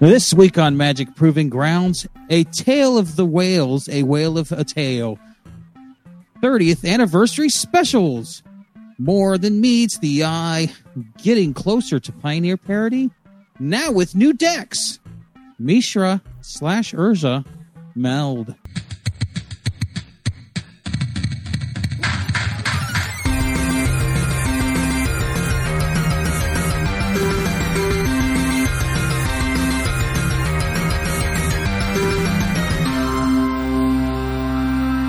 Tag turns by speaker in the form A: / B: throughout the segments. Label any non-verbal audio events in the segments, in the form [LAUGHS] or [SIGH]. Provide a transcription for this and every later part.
A: This week on Magic Proving Grounds, a tale of the whales, a whale of a tale. 30th anniversary specials. More than meets the eye. Getting closer to Pioneer parity. Now with new decks. Mishra slash Urza meld.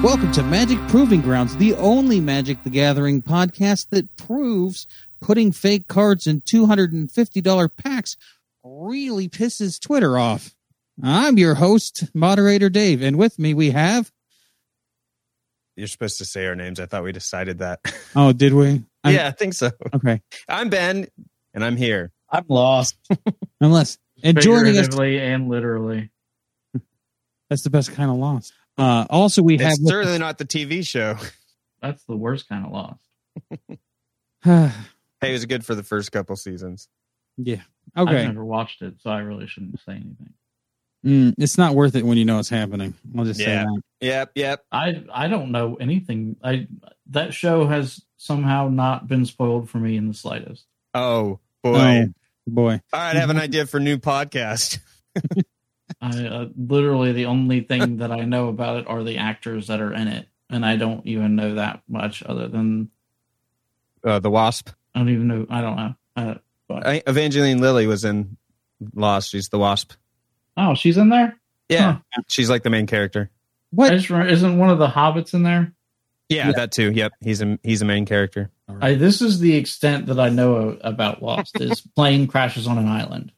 A: Welcome to Magic Proving Grounds, the only Magic the Gathering podcast that proves putting fake cards in $250 packs really pisses Twitter off. I'm your host, moderator Dave, and with me we have.
B: You're supposed to say our names. I thought we decided that. [LAUGHS]
A: Oh, did we? I'm-
B: yeah, I think so.
A: Okay.
B: I'm Ben, and I'm here.
C: I'm lost.
A: Unless. And joining us,
C: Figuratively and literally.
A: that's the best kind of loss. Uh, also, we have.
B: It's certainly not the TV show.
C: That's the worst kind of
A: loss. [SIGHS]
B: Hey, it was good for the first couple seasons.
C: Yeah.
A: Okay.
C: I've never watched it, so I really shouldn't say anything.
A: Mm, it's not worth it when you know it's happening. I'll just say that.
B: Yep, yep.
C: I I don't know anything. I that show has somehow not been spoiled for me in the slightest.
B: Oh boy.
A: Oh, boy.
B: All right, I have an idea for a new podcast. [LAUGHS]
C: I uh, literally the only thing that I know about it are the actors that are in it, and I don't even know that much other than
B: Uh, the Wasp.
C: I don't even know. I don't know. Uh, but,
B: I, Evangeline Lilly was in Lost. She's the Wasp.
C: oh, she's in there.
B: Yeah, she's like the main character.
A: What
C: remember, isn't one of the hobbits in there?
B: Yeah,
A: Yeah.
B: that too. Yep, he's a he's a main character.
C: I, this is the extent that I know about Lost. is [LAUGHS] plane crashes on an island.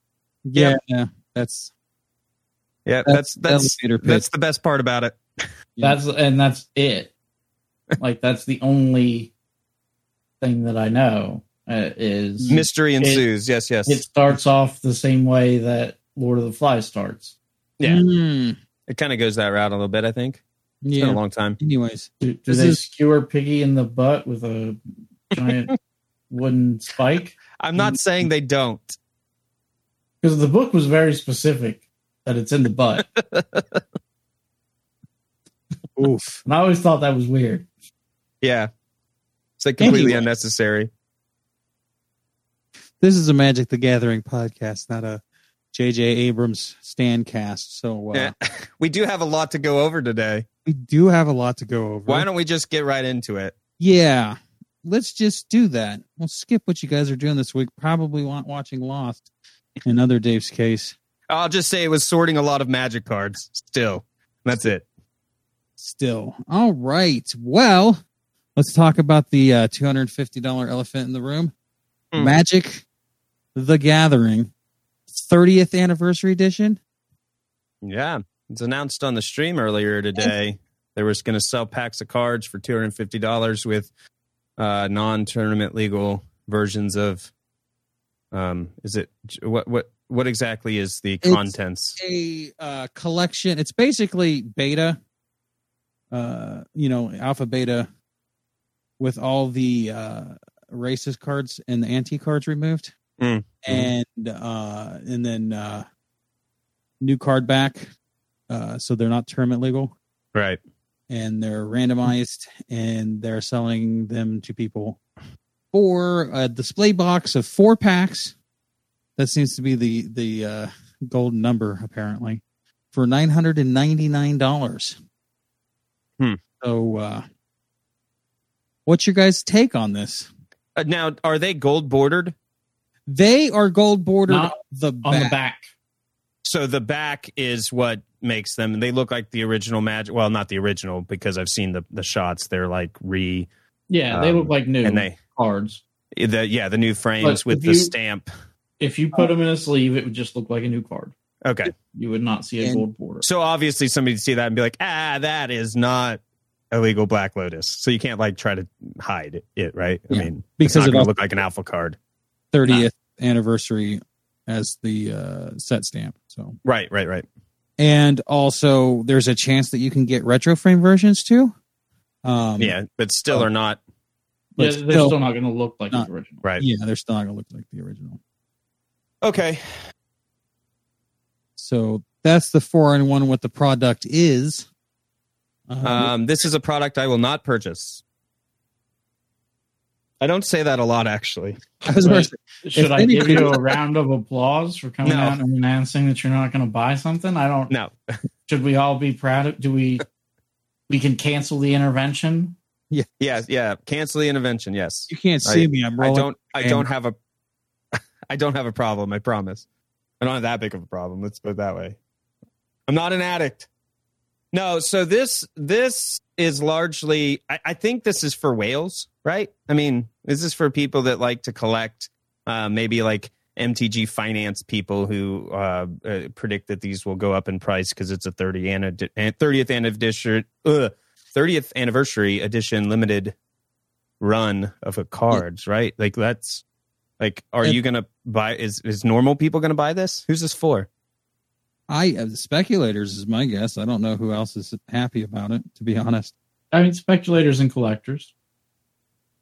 A: yeah, yeah. That's
B: Yeah,
A: That's
B: that's that's that's the best part about it.
C: That's and that's it. [LAUGHS] like that's the only thing that I know uh, is
B: Mystery
C: It-
B: ensues. yes, yes.
C: it starts off the same way that Lord of the Flies starts.
B: Yeah.
A: Mm,
B: It kind of goes that route a little bit. I think it's
A: yeah.
B: been a long time.
A: Anyways,
C: Do, do they
A: is-
C: skewer Piggy in the butt with a giant [LAUGHS] wooden spike?
B: I'm not saying they don't.
C: Because the book was very specific that it's in the butt, [LAUGHS]
A: oof.
C: and I always thought that was weird.
B: Yeah. It's like completely
A: Anyway.
B: unnecessary.
A: This is a Magic the Gathering podcast, not a J.J. Abrams stand cast. So uh,
B: Yeah. [LAUGHS] We do have a lot to go over today.
A: we do have a lot to go over.
B: Why don't we just get right into it?
A: Yeah, let's just do that. We'll skip what you guys are doing this week. Probably want watching Lost. In another Dave's case.
B: I'll just say it was sorting a lot of magic cards still. That's it.
A: Still, all right. Well, let's talk about the uh, two hundred fifty dollar elephant in the room.
B: Hmm.
A: Magic the Gathering, thirtieth anniversary edition.
B: Yeah. It's announced on the stream earlier today. They were going to sell packs of cards for $250 with uh, non tournament legal versions of. Um, is it what what what exactly is the
A: It's-
B: contents?
A: a uh, collection. It's basically beta, uh, you know, alpha beta, with all the uh, racist cards and the anti cards removed,
B: Mm.
A: and uh, and then uh, new card back, uh, so they're not tournament legal,
B: Right.
A: and they're randomized, and they're selling them to people for a display box of four packs. That seems to be the the uh, golden number apparently for nine hundred and ninety nine dollars.
B: Hmm.
A: So, uh, what's your guys' take on this?
B: Uh, now, are they gold bordered?
A: They are gold bordered
C: Not
A: the
C: On the
A: back.
C: back,
B: So the back is what makes them. They look like the original magic. Well, not the original because I've seen the the shots. They're like re
C: yeah, they
B: Um,
C: look like new
B: and they
C: cards.
B: the yeah the new frames
C: But
B: with
C: if
B: the
C: you-
B: stamp.
C: If you put them in a sleeve, it would just look like a new card.
B: Okay,
C: You would not see a
A: And-
C: gold border.
B: so obviously somebody would see that and be like, ah, that is not illegal Black Lotus. So you can't like try to hide it, right?
A: Yeah,
B: I mean,
A: because
B: it's not
A: it
B: going to look like an alpha card.
A: thirtieth anniversary as the uh, set stamp. So,
B: Right, right, right.
A: and also there's a chance that you can get retro frame versions too. Um,
B: yeah, but still
A: oh.
B: are not
A: but
C: yeah, they're
A: still-
C: still not going to look like
A: not-
C: the original.
B: right.
A: yeah, they're still not gonna look like the original.
B: Okay.
A: So that's the four in one. What the product is. Um,
B: Um, this is a product I will not purchase. I don't say that a lot, actually.
A: I was about to
C: Should I give you a [LAUGHS] round of applause for coming
B: No.
C: out and announcing that you're not going to buy something? I don't.
B: No, [LAUGHS]
C: Should we all be proud of? Do we? We can cancel the intervention.
B: yeah, yeah. Cancel the intervention. Yes,
A: you can't see
B: I-
A: me. I'm
B: I don't. I don't have a. I don't have a problem. I promise. I don't have that big of a problem. Let's put it that way. I'm not an addict. No. So this this is largely. I, I think this is for whales, right? I mean, this is for people that like to collect. Uh, maybe like MTG finance people who uh, uh, predict that these will go up in price because it's a 30 and 30th anniversary, uh, 30th anniversary edition limited run of a cards, right? Like that's like, are
A: And-
B: you gonna buy? Is is normal people gonna buy this? Who's this for?
A: I uh, speculators is my guess. I don't know who else is happy about it. To be honest,
C: I mean, speculators and collectors.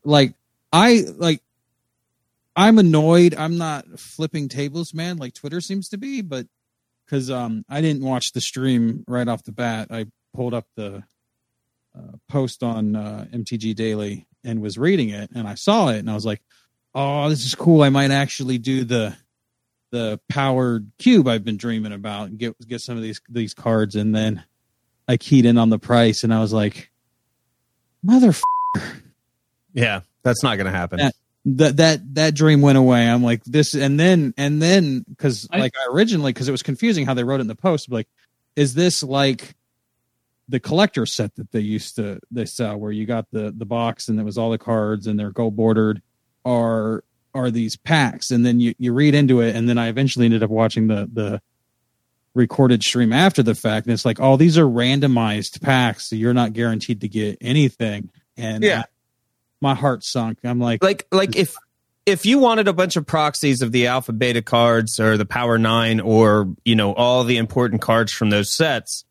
A: like I like. I'm annoyed. I'm not flipping tables, man, like Twitter seems to be, but because um I didn't watch the stream right off the bat. I pulled up the uh, post on uh, MTG Daily and was reading it, and I saw it, and I was like, "Oh, this is cool. I might actually do the the powered cube I've been dreaming about and get get some of these these cards." And then I keyed in on the price, and I was like, "Mother."
B: Yeah, that's not gonna happen.
A: Yeah. that that that dream went away. I'm like this, and then and then because
C: I-
A: like I originally because it was confusing how they wrote it in the post. Like, is this like the collector set that they used to they sell, where you got the the box and it was all the cards and they're gold bordered, or are these packs? And then you you read into it, and then I eventually ended up watching the the recorded stream after the fact, and it's like, oh, these are randomized packs, so you're not guaranteed to get anything. And
B: Yeah.
A: I- my heart sunk. I'm like,
B: like like if if you wanted a bunch of proxies of the alpha beta cards or the power nine or you know all the important cards from those sets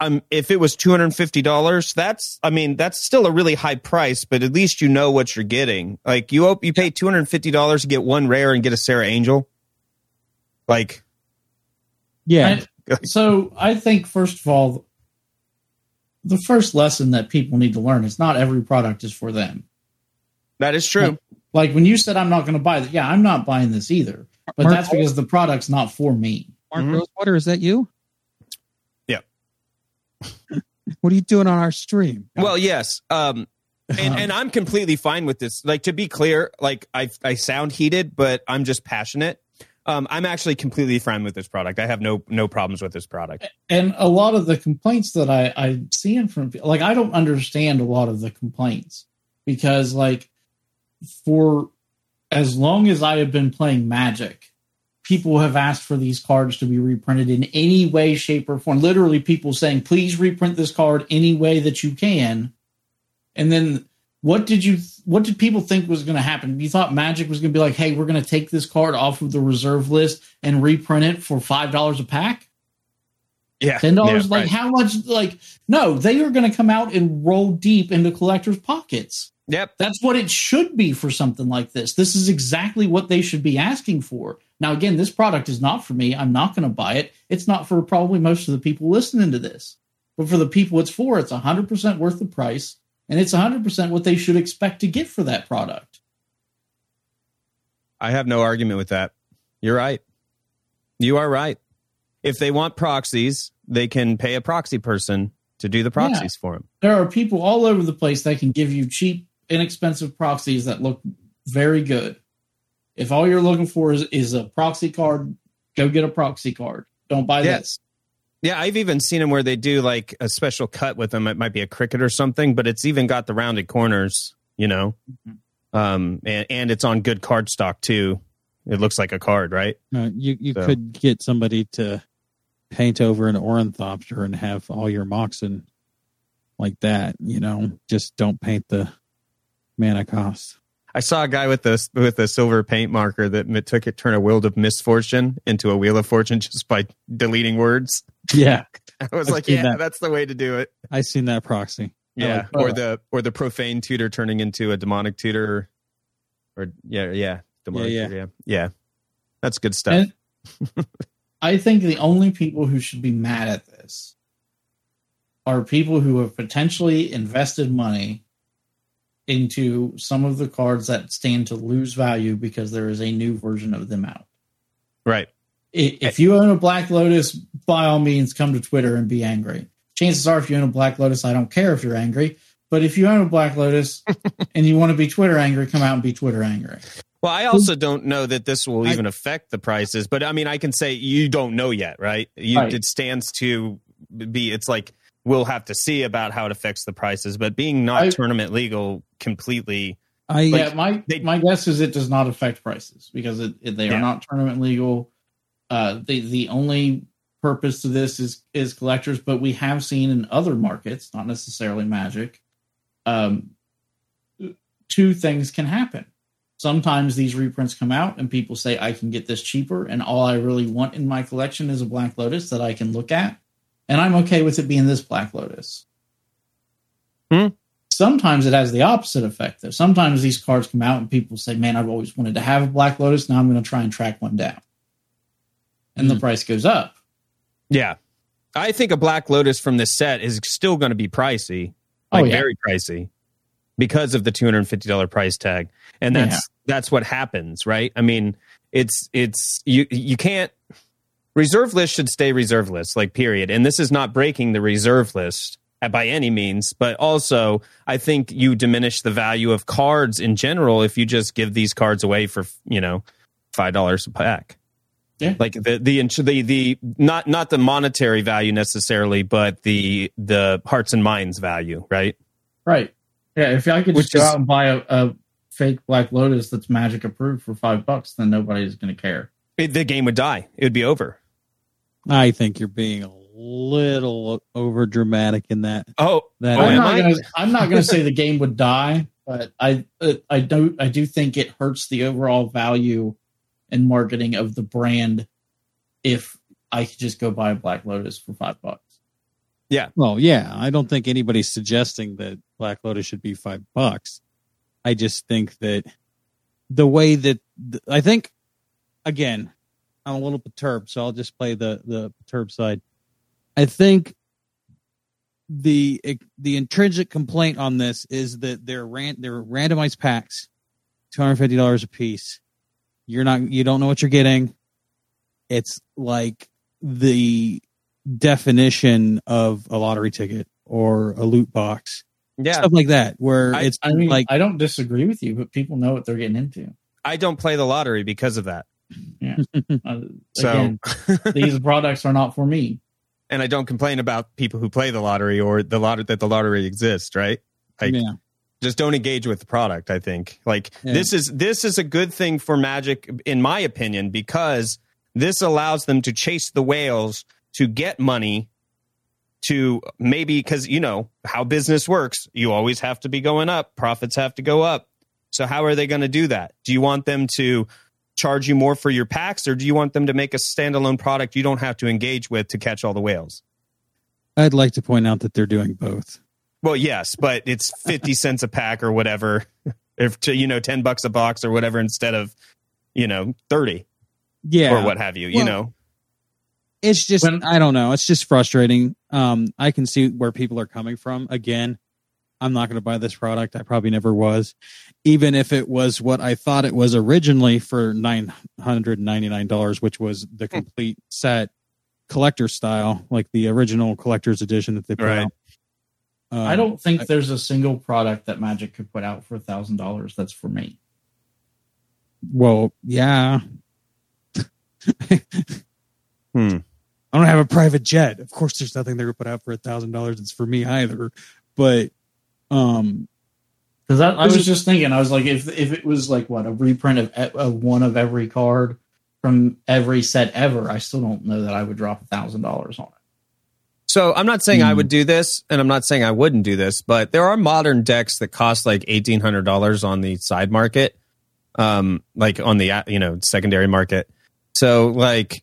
B: um if it was $250 that's i mean that's still a really high price but at least you know what you're getting like you op- you pay $250 to get one rare and get a Serra Angel like
A: yeah,
C: I- [LAUGHS] so I think first of all, the first lesson that people need to learn is not every product is for them.
B: that is true
C: Like when you said I'm not going to buy that, yeah, I'm not buying this either. But
A: Mark-
C: that's because the product's not for me.
A: Mark
B: Mhm.
A: Rosewater, is that you?
B: Yeah.
A: what are you doing on our stream?
B: well yes um and, and I'm completely fine with this. Like to be clear, like I I sound heated, but I'm just passionate. Um, I'm actually completely fine with this product. I have no no problems with this product.
C: And a lot of the complaints that I I see from people, like I don't understand a lot of the complaints because like for as long as I have been playing Magic, people have asked for these cards to be reprinted in any way, shape, or form. Literally, people saying, "Please reprint this card any way that you can." And then, what did you? What did people think was going to happen? You thought Magic was going to be like, "Hey, we're going to take this card off of the reserve list and reprint it for five dollars a pack."
B: Yeah,
C: ten dollars
B: yeah,
C: like
B: right.
C: how much like no they are going to come out and roll deep into collectors pockets
B: Yep.
C: that's what it should be for something like this this is exactly what they should be asking for now again this product is not for me i'm not going to buy it it's not for probably most of the people listening to this but for the people it's for it's 100% worth the price and it's 100% what they should expect to get for that product
B: I have no argument with that. You're right. You are right. If they want proxies, they can pay a proxy person to do the proxies for them.
C: there are people all over the place that can give you cheap, inexpensive proxies that look very good. If all you're looking for is, is a proxy card, go get a proxy card. Don't buy
B: this. Yeah, I've even seen them where they do like a special cut with them. It might be a Cricut or something, but it's even got the rounded corners, you know,
C: Mhm.
B: um, and, and it's on good card stock too. It looks like a card, right?
A: Uh, you you
B: So-
A: could get somebody to paint over an ornithopter and have all your moxen like that. You know, just don't paint the mana cost.
B: I saw a guy with this with a silver paint marker that took it, turn a wheel of misfortune into a wheel of fortune just by deleting words.
A: Yeah, [LAUGHS]
B: I was
A: I've
B: like, yeah,
A: that.
B: that's the way to do it.
A: I seen that proxy.
B: Yeah,
A: like
B: or the or the profane tutor turning into a demonic tutor, or yeah, yeah, demonic
A: Yeah, yeah.
B: tutor, yeah, yeah. That's good stuff. [LAUGHS]
C: I think the only people who should be mad at this are people who have potentially invested money into some of the cards that stand to lose value because there is a new version of them out.
B: Right.
C: If you own a Black Lotus, by all means, come to Twitter and be angry. Chances are, if you own a Black Lotus, I don't care if you're angry. But if you own a Black Lotus [LAUGHS] and you want to be Twitter angry, come out and be Twitter angry.
B: Well, I also don't know that this will
A: I-
B: even affect the prices, but I mean, I can say you don't know yet, right? You,
C: Right.
B: It stands to be. It's like we'll have to see about how it affects the prices, but being not
C: I-
B: tournament legal completely.
A: I
C: yeah, my
B: they-
C: my guess is it does not affect prices because it, it- they
B: Yeah.
C: are not tournament legal. Uh, the the only purpose to this is is collectors, but we have seen in other markets, not necessarily Magic, um, two things can happen. Sometimes these reprints come out and people say I can get this cheaper, and all I really want in my collection is a Black Lotus that I can look at, and I'm okay with it being this Black Lotus.
B: Hmm.
C: Sometimes it has the opposite effect, though. Sometimes these cards come out and people say, "Man, I've always wanted to have a Black Lotus. Now I'm going to try and track one down," and the
A: Hmm.
C: price goes up.
B: Yeah, I think a Black Lotus from this set is still going to be pricey,
C: Oh,
B: like
C: yeah.
B: very pricey, because of the two hundred fifty dollar price tag, and that's
C: Yeah.
B: that's what happens, right? I mean, it's it's you you can't reserve list should stay reserve list, like period. And this is not breaking the reserve list by any means, but also I think you diminish the value of cards in general if you just give these cards away for you know five dollars a pack.
C: Yeah.
B: Like the the the the not not the monetary value necessarily, but the the hearts and minds value, right?
C: Right. Yeah. If I could
B: Which
C: just go
B: is-
C: out and buy a, a fake Black Lotus that's Magic approved for five bucks, then nobody's going to care.
B: It, the game would die. It would be over.
A: I think you're being a little over dramatic in that.
B: Oh,
A: That
B: Oh,
C: I'm not gonna. I'm not gonna say the game would die, but I. Uh, I don't, I do think it hurts the overall value and marketing of the brand if I could just go buy a Black Lotus for five bucks. Yeah.
A: Well, yeah, I don't think anybody's suggesting that Black Lotus should be five bucks. I just think that the way that th- I think, again, I'm a little perturbed, so I'll just play the the perturbed side. I think the the intrinsic complaint on this is that they're ran they're randomized packs, two hundred fifty dollars a piece. You're not you don't know what you're getting. It's like the definition of a lottery ticket or a loot box,
B: yeah.
A: stuff like that, where
B: I-
A: it's
C: I mean,
A: like
C: I don't disagree with you, but people know what they're getting into.
B: I don't play the lottery because of that. [LAUGHS]
C: Uh,
B: So,
C: again, these products are not for me.
B: and I don't complain about people who play the lottery or the lottery that the lottery exists, right? Like,
A: yeah,
B: just don't engage with the product. I think like
A: Yeah.
B: this is this is a good thing for Magic, in my opinion, because this allows them to chase the whales to get money. To maybe because you know how business works, you always have to be going up. Profits have to go up. So how are they going to do that? Do you want them to charge you more for your packs, or do you want them to make a standalone product you don't have to engage with to catch all the whales?
A: I'd like to point out that they're doing both.
B: Well, yes, but it's 50 [LAUGHS] cents a pack or whatever, if to, you know, 10 bucks a box or whatever instead of, you know, 30
A: Yeah,
B: or what have you, you know.
A: it's just
C: When-
A: I don't know. It's just frustrating. Um, I can see where people are coming from. Again, I'm not going to buy this product. I probably never was, even if it was what I thought it was originally for nine hundred ninety nine dollars, which was the
B: Hmm.
A: complete set collector style, like the original collector's edition that they put
B: Right.
A: out. Um,
C: I don't think there's a single product that Magic could put out for a thousand dollars that's for me.
A: Well, yeah. [LAUGHS]
B: Hmm.
A: I don't have a private jet. Of course, there's nothing they would put out for a thousand dollars. It's for me either. But um,
C: Because I, I was just thinking, I was like, if if it was like what a reprint of, e- of one of every card from every set ever, I still don't know that I would drop a thousand dollars on it.
B: So I'm not saying I
A: Hmm.
B: would do this and I'm not saying I wouldn't do this, but there are modern decks that cost like $1,800 on the side market, um, like on the, you know, secondary market. So like,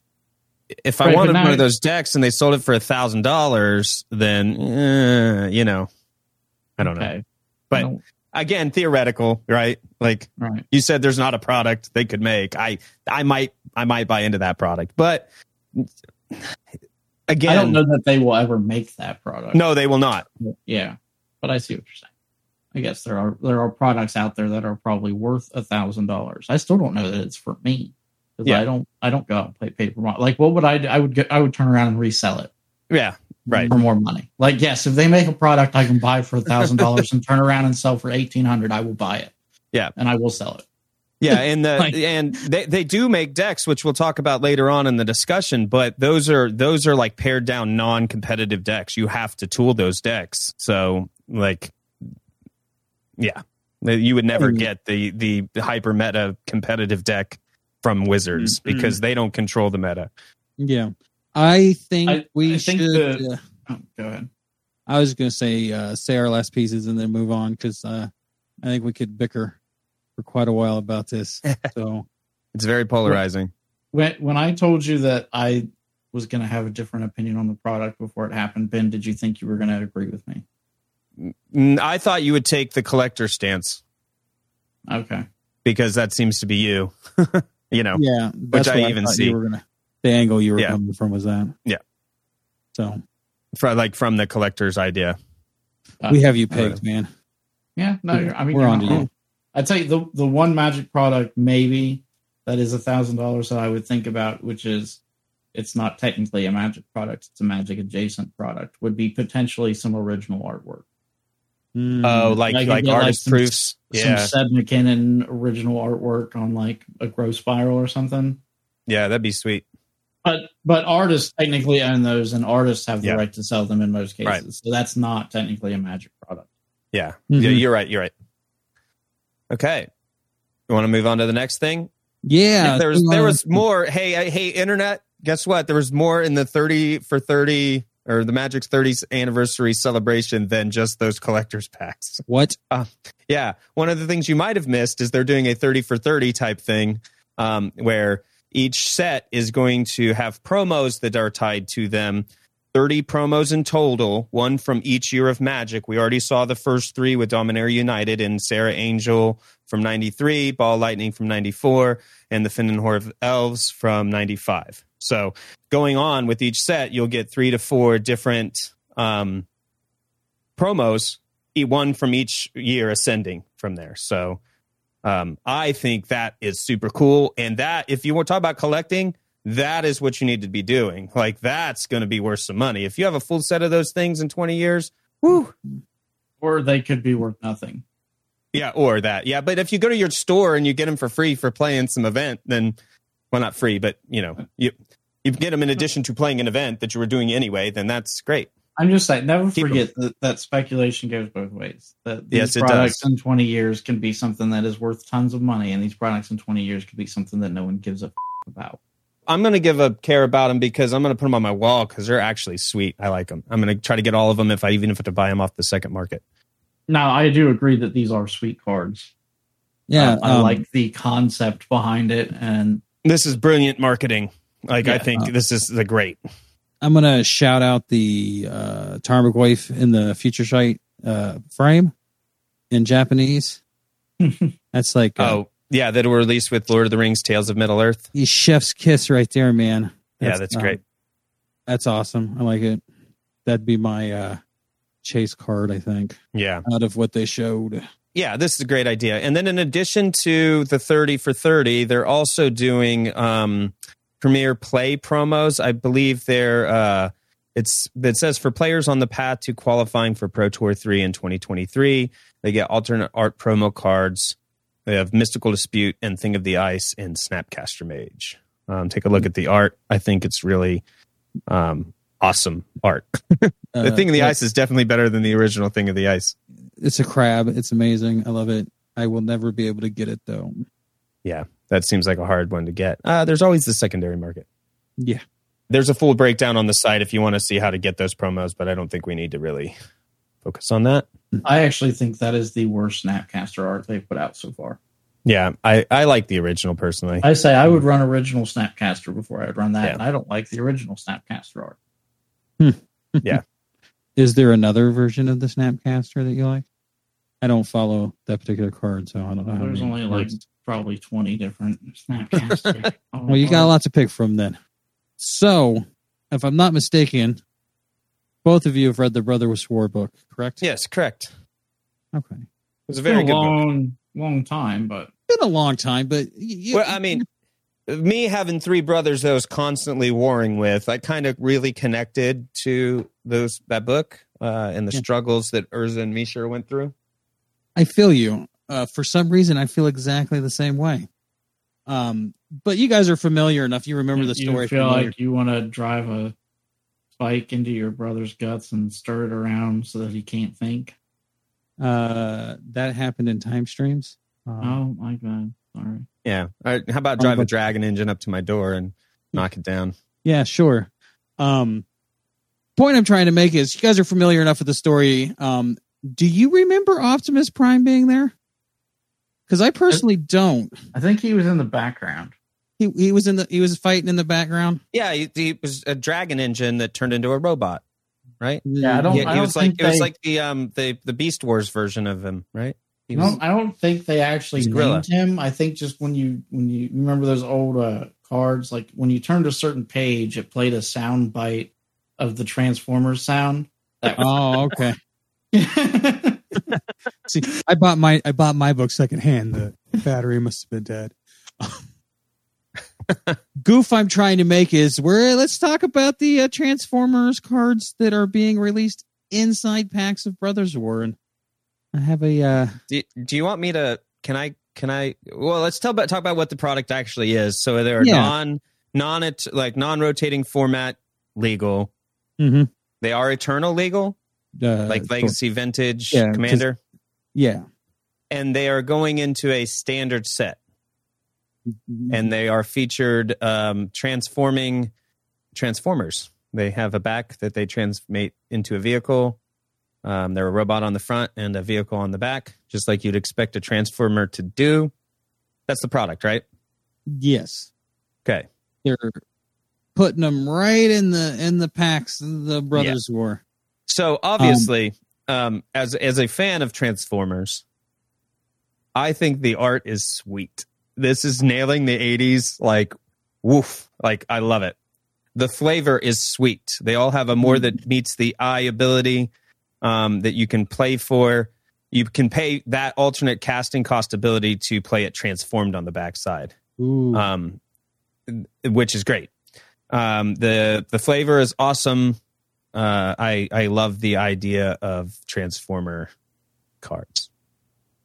B: if I
C: Right,
B: wanted
C: now-
B: one of those decks and they sold it for a thousand dollars, then, eh, you know, I don't know. But-
C: don't-
B: Again, theoretical, right? Like,
C: right.
B: you said there's not a product they could make i i might i might buy into that product but again, [SIGHS]
C: I don't know that they will ever make that product.
B: No, they will not.
C: Yeah, but I see what you're saying. I guess there are there are products out there that are probably worth a thousand dollars. I still don't know that it's for me because
B: Yeah.
C: I don't I don't go out and play paper. Like, what would I do? I would get, I would turn around and resell it
B: Yeah, right.
C: for more money. Like, yes, if they make a product I can buy for a thousand dollars [LAUGHS] and turn around and sell for eighteen hundred, I will buy it.
B: Yeah.
C: and I will sell it.
B: Yeah, and the [LAUGHS]
C: Like-
B: and they, they do make decks, which we'll talk about later on in the discussion. But those are those are like pared down, non competitive decks. You have to tool those decks. So like, yeah, you would never
A: Mm.
B: get the the hyper meta competitive deck from Wizards
C: Mm-mm.
B: because they don't control the meta.
A: Yeah. I think
C: I-
A: we
C: I think
A: should.
C: the-
A: uh,
C: Oh, go ahead.
A: I was going to say uh, say our last pieces and then move on because uh, I think we could bicker for quite a while about this. [LAUGHS] so
B: It's very polarizing.
C: When when I told you that I was going to have a different opinion on the product before it happened, Ben, did you think you were going to agree with me?
B: I thought you would take the collector stance
C: Okay.
B: because that seems to be you. [LAUGHS] you know,
A: yeah, that's
B: I
A: what
B: even
A: thought
B: see.
A: You were gonna, the angle you were
B: Yeah.
A: coming from was that.
B: Yeah.
A: So
B: for, like from the collector's idea.
C: Uh,
A: we have you
B: all right.
A: pegged, man.
C: Yeah, no, you're, I mean,
A: We're
C: you're
A: on to you.
C: I'd say the the one magic product maybe that is a thousand dollars that I would think about, which is it's not technically a magic product; it's a magic adjacent product. Would be potentially some original artwork,
A: Mm.
B: Oh, like
C: Like,
B: like,
C: you get, like,
B: artist
C: some-
B: proofs. Yeah,
C: some Seb McKinnon original artwork on like a Growth Spiral or something.
B: yeah, that'd be sweet.
C: But but artists technically own those, and artists have the
B: Yeah.
C: right to sell them in most cases.
B: Right.
C: So that's not technically a magic product.
B: Yeah,
A: Mhm.
B: yeah, you're right. You're right. Okay, you want to move on to the next thing?
A: yeah,
B: there was there
A: uh,
B: was more. Hey, hey, internet. Guess what? There was more in the thirty for thirty or the Magic's 30th anniversary celebration than just those collectors packs.
A: what?
B: Yeah. One of the things you might have missed is they're doing a 30 for 30 type thing um, where each set is going to have promos that are tied to them. 30 promos in total, one from each year of Magic. We already saw the first three with Dominaria United and Serra Angel from 93, Ball Lightning from 94, and the Fyndhorn of Elves from 95. So going on with each set, you'll get three to four different um, promos one from each year ascending from there. So um, I think that is super cool. And that, if you want to talk about collecting, that is what you need to be doing. Like that's going to be worth some money. If you have a full set of those things in 20 years, whew,
C: Or they could be worth nothing.
B: yeah, or that. Yeah. But if you go to your store and you get them for free for playing some event, then, well, not free, but you know, you, you get them in addition to playing an event that you were doing anyway, then that's great.
C: I'm just saying, never
B: Keep 'em.
C: forget that, that speculation goes both ways. That these
B: Yes,
C: products in 20 years can be something that is worth tons of money, and these products in 20 years could be something that no one gives a f- about.
B: I'm going to give a care about them because I'm going to put them on my wall because they're actually sweet. I like them. I'm going to try to get all of them if I even if I have to buy them off the second market.
C: Now, I do agree that these are sweet cards.
A: Yeah,
C: Um, I
A: um,
C: like the concept behind it, and
B: This is brilliant marketing. Like I think
A: Uh,
B: this is the great.
A: I'm gonna shout out the uh, Tarmogoyf in the future sight uh, frame in Japanese. [LAUGHS] That's like uh,
B: Oh yeah, that were released with Lord of the Rings: Tales of Middle Earth.
A: the chef's kiss right there, man.
B: yeah, that's
A: um,
B: great.
A: That's awesome. I like it. That'd be my uh, chase card, I think,
B: Yeah,
A: out of what they showed.
B: yeah, this is a great idea. And then in addition to the 30 for 30, they're also doing um, Premier Play promos. I believe they're uh, it's it says for players on the path to qualifying for Pro Tour 3 in 2023, they get alternate art promo cards. They have Mystical Dispute and Thing of the Ice and Snapcaster Mage. Um, take a look at the art. I think it's really um, awesome art. [LAUGHS] the
A: Uh,
B: Thing of the Ice is definitely better than the original Thing of the Ice.
A: It's a crab. It's amazing. I love it. I will never be able to get it though.
B: Yeah, that seems like a hard one to get. Uh, there's always the secondary market.
A: Yeah.
B: There's a full breakdown on the site if you want to see how to get those promos, but I don't think we need to really focus on that.
C: I actually think that is the worst Snapcaster art they've put out so far.
B: Yeah, I, I like the original personally.
C: I say I would run original Snapcaster before I'd run that,
B: Yeah.
C: and I don't like the original Snapcaster art. [LAUGHS] Yeah. [LAUGHS]
A: Is there another version of the Snapcaster that you like? I don't follow that particular card, so I don't know. how
C: There's
A: many
C: only like
A: cards.
C: Probably 20 different Snapcaster. [LAUGHS]
A: Well, you got a lot to pick from then. So, if I'm not mistaken, both of you have read the Brothers War book, correct?
B: Yes, correct.
A: Okay.
B: It was a
C: It's been
B: very
C: a
B: good book.
C: long, long time, but
A: Been a long time, but y- y-
B: Well, I mean, me having three brothers that I was constantly warring with, I kind of really connected to those that book uh, and the
A: Yeah.
B: struggles that Urza and Mishra went through.
A: I feel you. Uh, for some reason, I feel exactly the same way. Um, but you guys are familiar enough. You remember the
C: you
A: story.
C: feel
A: familiar.
C: like you want to drive a spike into your brother's guts and stir it around so that he can't think.
A: uh, that happened in time streams. Um,
C: Oh my god! Sorry.
B: Yeah. All right, how about
A: Oh,
B: drive a
A: but-
B: dragon engine up to my door and knock it down?
A: Yeah, sure. Um, point I'm trying to make is you guys are familiar enough with the story. Um, do you remember Optimus Prime being there? Because I personally don't.
C: I think he was in the background.
A: He he was in the he was fighting in the background.
B: Yeah, he, he was a dragon engine that turned into a robot, right?
C: Yeah, I don't-
B: Yeah, he was like
C: think
B: it was like the um the the Beast Wars version of him, right? He
C: I
B: was,
C: don't, I don't think they actually
B: He's Gorilla.
C: named him. I think just when you when you remember those old uh, cards, like when you turned a certain page, it played a sound bite of the Transformers sound. That
A: Oh, okay. [LAUGHS] [LAUGHS] See, I bought my I bought my book secondhand. The battery must have been dead. [LAUGHS] Goof I'm trying to make is where let's talk about the uh, Transformers cards that are being released inside packs of Brothers War. And I have a uh,
B: do, do you want me to? Can I? Can I? Well, let's tell about talk about what the product actually is. So they're
A: Yeah.
B: non non it like non rotating format legal.
A: mhm,
B: They are eternal legal,
A: uh,
B: like legacy vintage
A: Yeah,
B: commander,
A: yeah,
B: and they are going into a standard set. and they are featured um, transforming transformers. They have a back that they transmate into a vehicle. Um, they're a robot on the front and a vehicle on the back, just like you'd expect a transformer to do. That's the product, right?
A: yes,
B: Okay.
A: they're putting them right in the in the packs the Brothers War.
B: So obviously, um, as as a fan of Transformers, I think the art is sweet. This is nailing the '80s. Like, woof! Like I love it. The flavor is sweet. They all have a more that meets the eye ability um, that you can play for. You can pay that alternate casting cost ability to play it transformed on the backside
A: Ooh,
B: um, which is great. Um, the the flavor is awesome. Uh, I I love the idea of transformer cards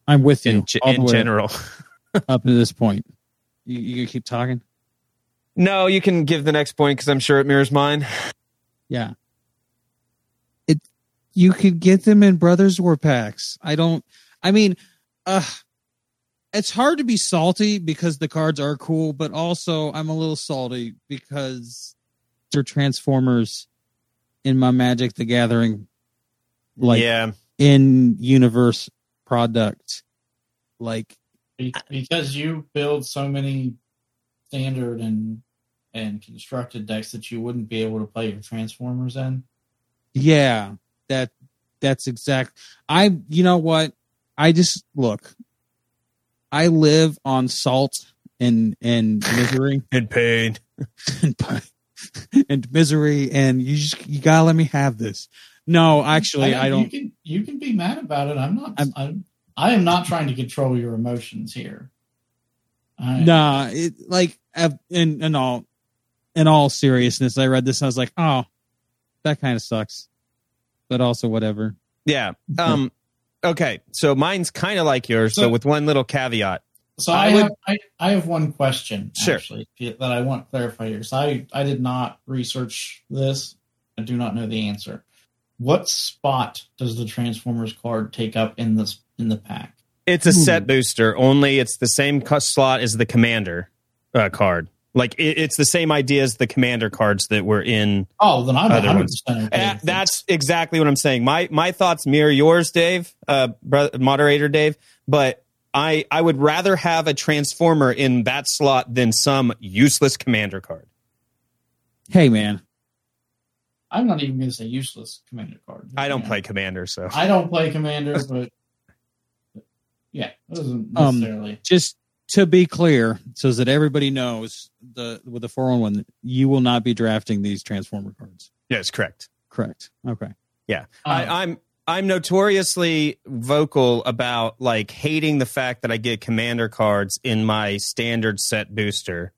A: I'm with you
B: in, ge- in general. [LAUGHS]
A: up to this point. You, you keep talking?
B: no, you can give the next point because I'm sure it mirrors mine.
A: Yeah. It you could get them in Brothers War packs. I don't I mean, uh it's hard to be salty because the cards are cool, but also I'm a little salty because they're Transformers in my Magic the Gathering like
B: yeah,
A: in universe product. Like
C: because you build so many standard and and constructed decks that you wouldn't be able to play your Transformers in.
A: Yeah, that that's exact. I you know what? I just look. I live on salt and and misery [LAUGHS]
B: and pain. [LAUGHS]
A: and, [LAUGHS] and misery, and you just you gotta let me have this. No, actually, I
C: You
A: don't.
C: can you can be mad about it. I'm not.
A: I'm-
C: I'm, I am not trying to control your emotions here. I,
A: Nah, it like in in all in all seriousness, I read this. And I was like, oh, that kind of sucks, but also whatever.
B: Yeah. Um. Okay. So mine's kind of like yours, so,
C: So-
B: with one little caveat.
C: So
B: I
C: I,
B: would-
C: have I, I have one question
B: Sure.
C: actually that I want to clarify here. So I I did not research this. I do not know the answer. What spot does the Transformers card take up in this in the pack?
B: It's a
A: Ooh.
B: set booster. Only it's the same cu- slot as the commander uh, card. Like it, it's the same idea as the commander cards that were in
C: Oh, then I'm
B: Other
C: 100
B: ones.
C: percent okay.
B: That's exactly what I'm saying. My my thoughts mirror yours, Dave, uh, bro- moderator Dave. But I I would rather have a transformer in that slot than some useless commander card.
A: Hey, man,
C: I'm not even going to say useless commander card.
B: I don't
C: Yeah.
B: play commander, so
C: I don't play commander, [LAUGHS] but yeah, it doesn't
A: Um,
C: necessarily.
A: just to be clear, so that everybody knows the with the four one one, you will not be drafting these transformer cards.
B: Yes, correct.
A: Correct. Okay.
B: Yeah,
C: Um,
B: I, I'm I'm notoriously vocal about like hating the fact that I get commander cards in my standard set booster,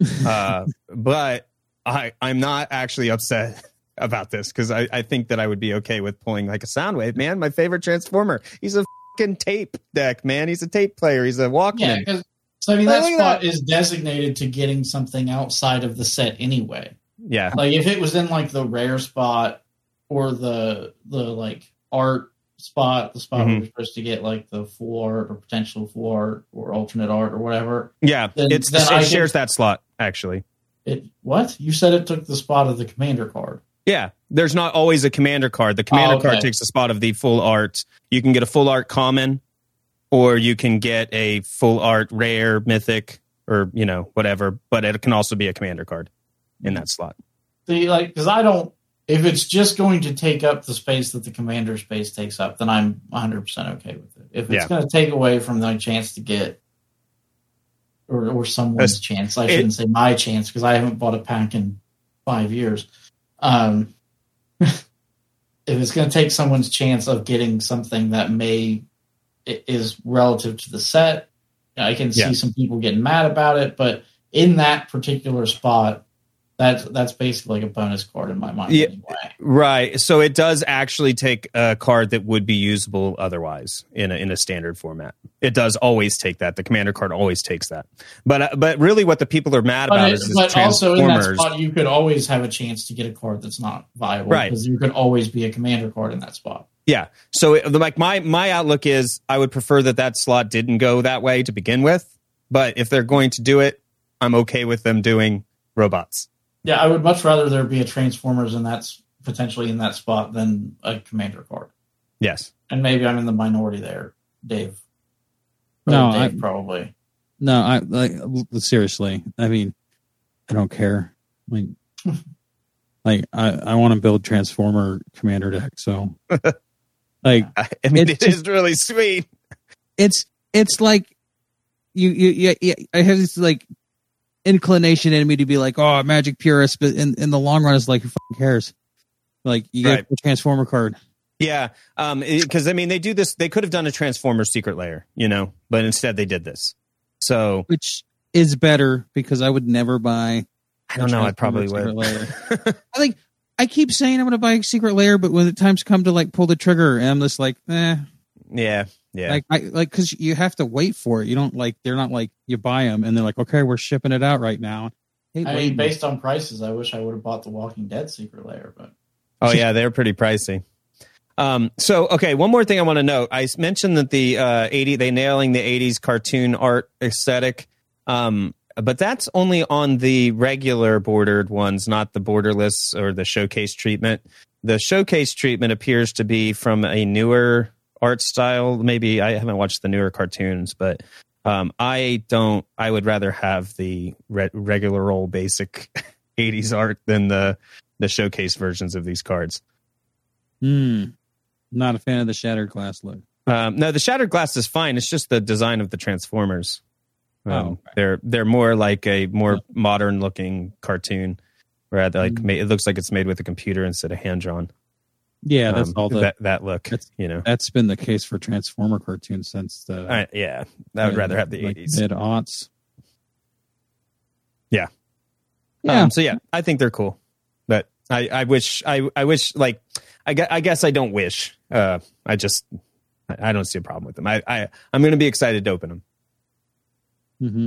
B: [LAUGHS] uh, but I I'm not actually upset [LAUGHS] about this because I, I think that I would be okay with pulling like a Soundwave. Man, my favorite transformer. He's a fucking tape deck man. He's a tape player. He's a Walkman.
C: Yeah, so I mean that spot
B: that.
C: is designated to getting something outside of the set anyway.
B: yeah.
C: Like if it was in like the rare spot or the the like art spot, the spot where
B: Mhm.
C: you're supposed to get like the full art or potential full art or alternate art or whatever.
B: Yeah,
C: Then-
B: it's
C: then
B: it shares
C: can-
B: that slot actually.
C: It what? You said it took the spot of the commander card.
B: Yeah, there's not always a commander card. The commander
C: Oh, okay.
B: card takes the spot of the full art. You can get a full art common, or you can get a full art rare mythic, or you know whatever. But it can also be a commander card in that slot.
C: See, like, because I don't. If it's just going to take up the space that the commander space takes up, then I'm 100 percent okay with it. If it's
B: Yeah.
C: going to take away from the chance to get, or or someone's chance, I
B: it-
C: shouldn't say my chance because I haven't bought a pack in five years. Um, [LAUGHS] if it's going to take someone's chance of getting something that may is relative to the set, I can see
B: Yeah.
C: some people getting mad about it. But in that particular spot, that's that's basically like a bonus card in my mind.
B: Yeah.
C: Anyway.
B: Right. So it does actually take a card that would be usable otherwise in a, in a standard format. It does always take that. The commander card always takes that. But uh, but really, what the people are mad about
C: But,
B: is
C: it,
B: this
C: but also in that
B: Transformers.
C: spot, you could always have a chance to get a card that's not viable
B: Right.
C: because you could always be a commander card in that spot.
B: Yeah. So it, like my my outlook is I would prefer that that slot didn't go that way to begin with, but if they're going to do it, I'm okay with them doing robots.
C: Yeah, I would much rather there be a Transformers and that's potentially in that spot than a commander card.
B: Yes.
C: And maybe I'm in the minority there, Dave.
A: No,
C: Dave
A: I-
C: probably.
A: No, I like seriously. I mean, I don't care. Like, [LAUGHS] like I, I want to build Transformer Commander deck. So, [LAUGHS] like,
B: I, I mean,
A: It's
B: it is really sweet.
A: it's it's like you you yeah, yeah I have this like inclination in me to be like oh magic purist, but in in the long run it's like who fucking cares? Like you
B: Right.
A: get the Transformer card.
B: Yeah. Um. Because I mean, they do this. They could have done a Transformer secret layer, you know, but instead they did this. So
A: which is better because I would never buy.
B: I don't know. I probably would. [LAUGHS]
A: I think I keep saying I'm going to buy a secret layer, but when the times come to like pull the trigger, and I'm just like, eh,
B: yeah. Yeah.
A: like I like because you have to wait for it. You don't like they're not like you buy them and they're like, okay, we're shipping it out right now. Hey,
C: I
A: wait,
C: mean, based on prices, I wish I would have bought the Walking Dead secret layer, but
B: Oh yeah, they're pretty pricey. Um, so okay, one more thing I want to note. I mentioned that the uh, eighty they nailing the eighties cartoon art aesthetic, um, but that's only on the regular bordered ones, not the borderless or the showcase treatment. The showcase treatment appears to be from a newer art style. Maybe I haven't watched the newer cartoons, but um, I don't. I would rather have the re- regular old basic [LAUGHS] '80s art than the the showcase versions of these cards.
A: Hmm. Not a fan of the shattered glass look.
B: Um, no, the shattered glass is fine. It's just the design of the Transformers. Um,
A: Oh.
B: They're they're more like a more modern looking cartoon, where like
A: Mm.
B: ma- it looks like it's made with a computer instead of hand drawn.
A: Yeah, that's all the
B: that that look.
A: that's-
B: you know,
A: that's been the case for Transformer cartoons since the
B: yeah, I would rather have the eighties.
A: mid aughts.
B: Yeah.
A: Yeah.
B: Um, so yeah, I think they're cool, but I, I wish I I wish like I, I guess I don't wish. Uh, I just I I don't see a problem with them. I, I I'm going to be excited to open them.
A: Mm-hmm.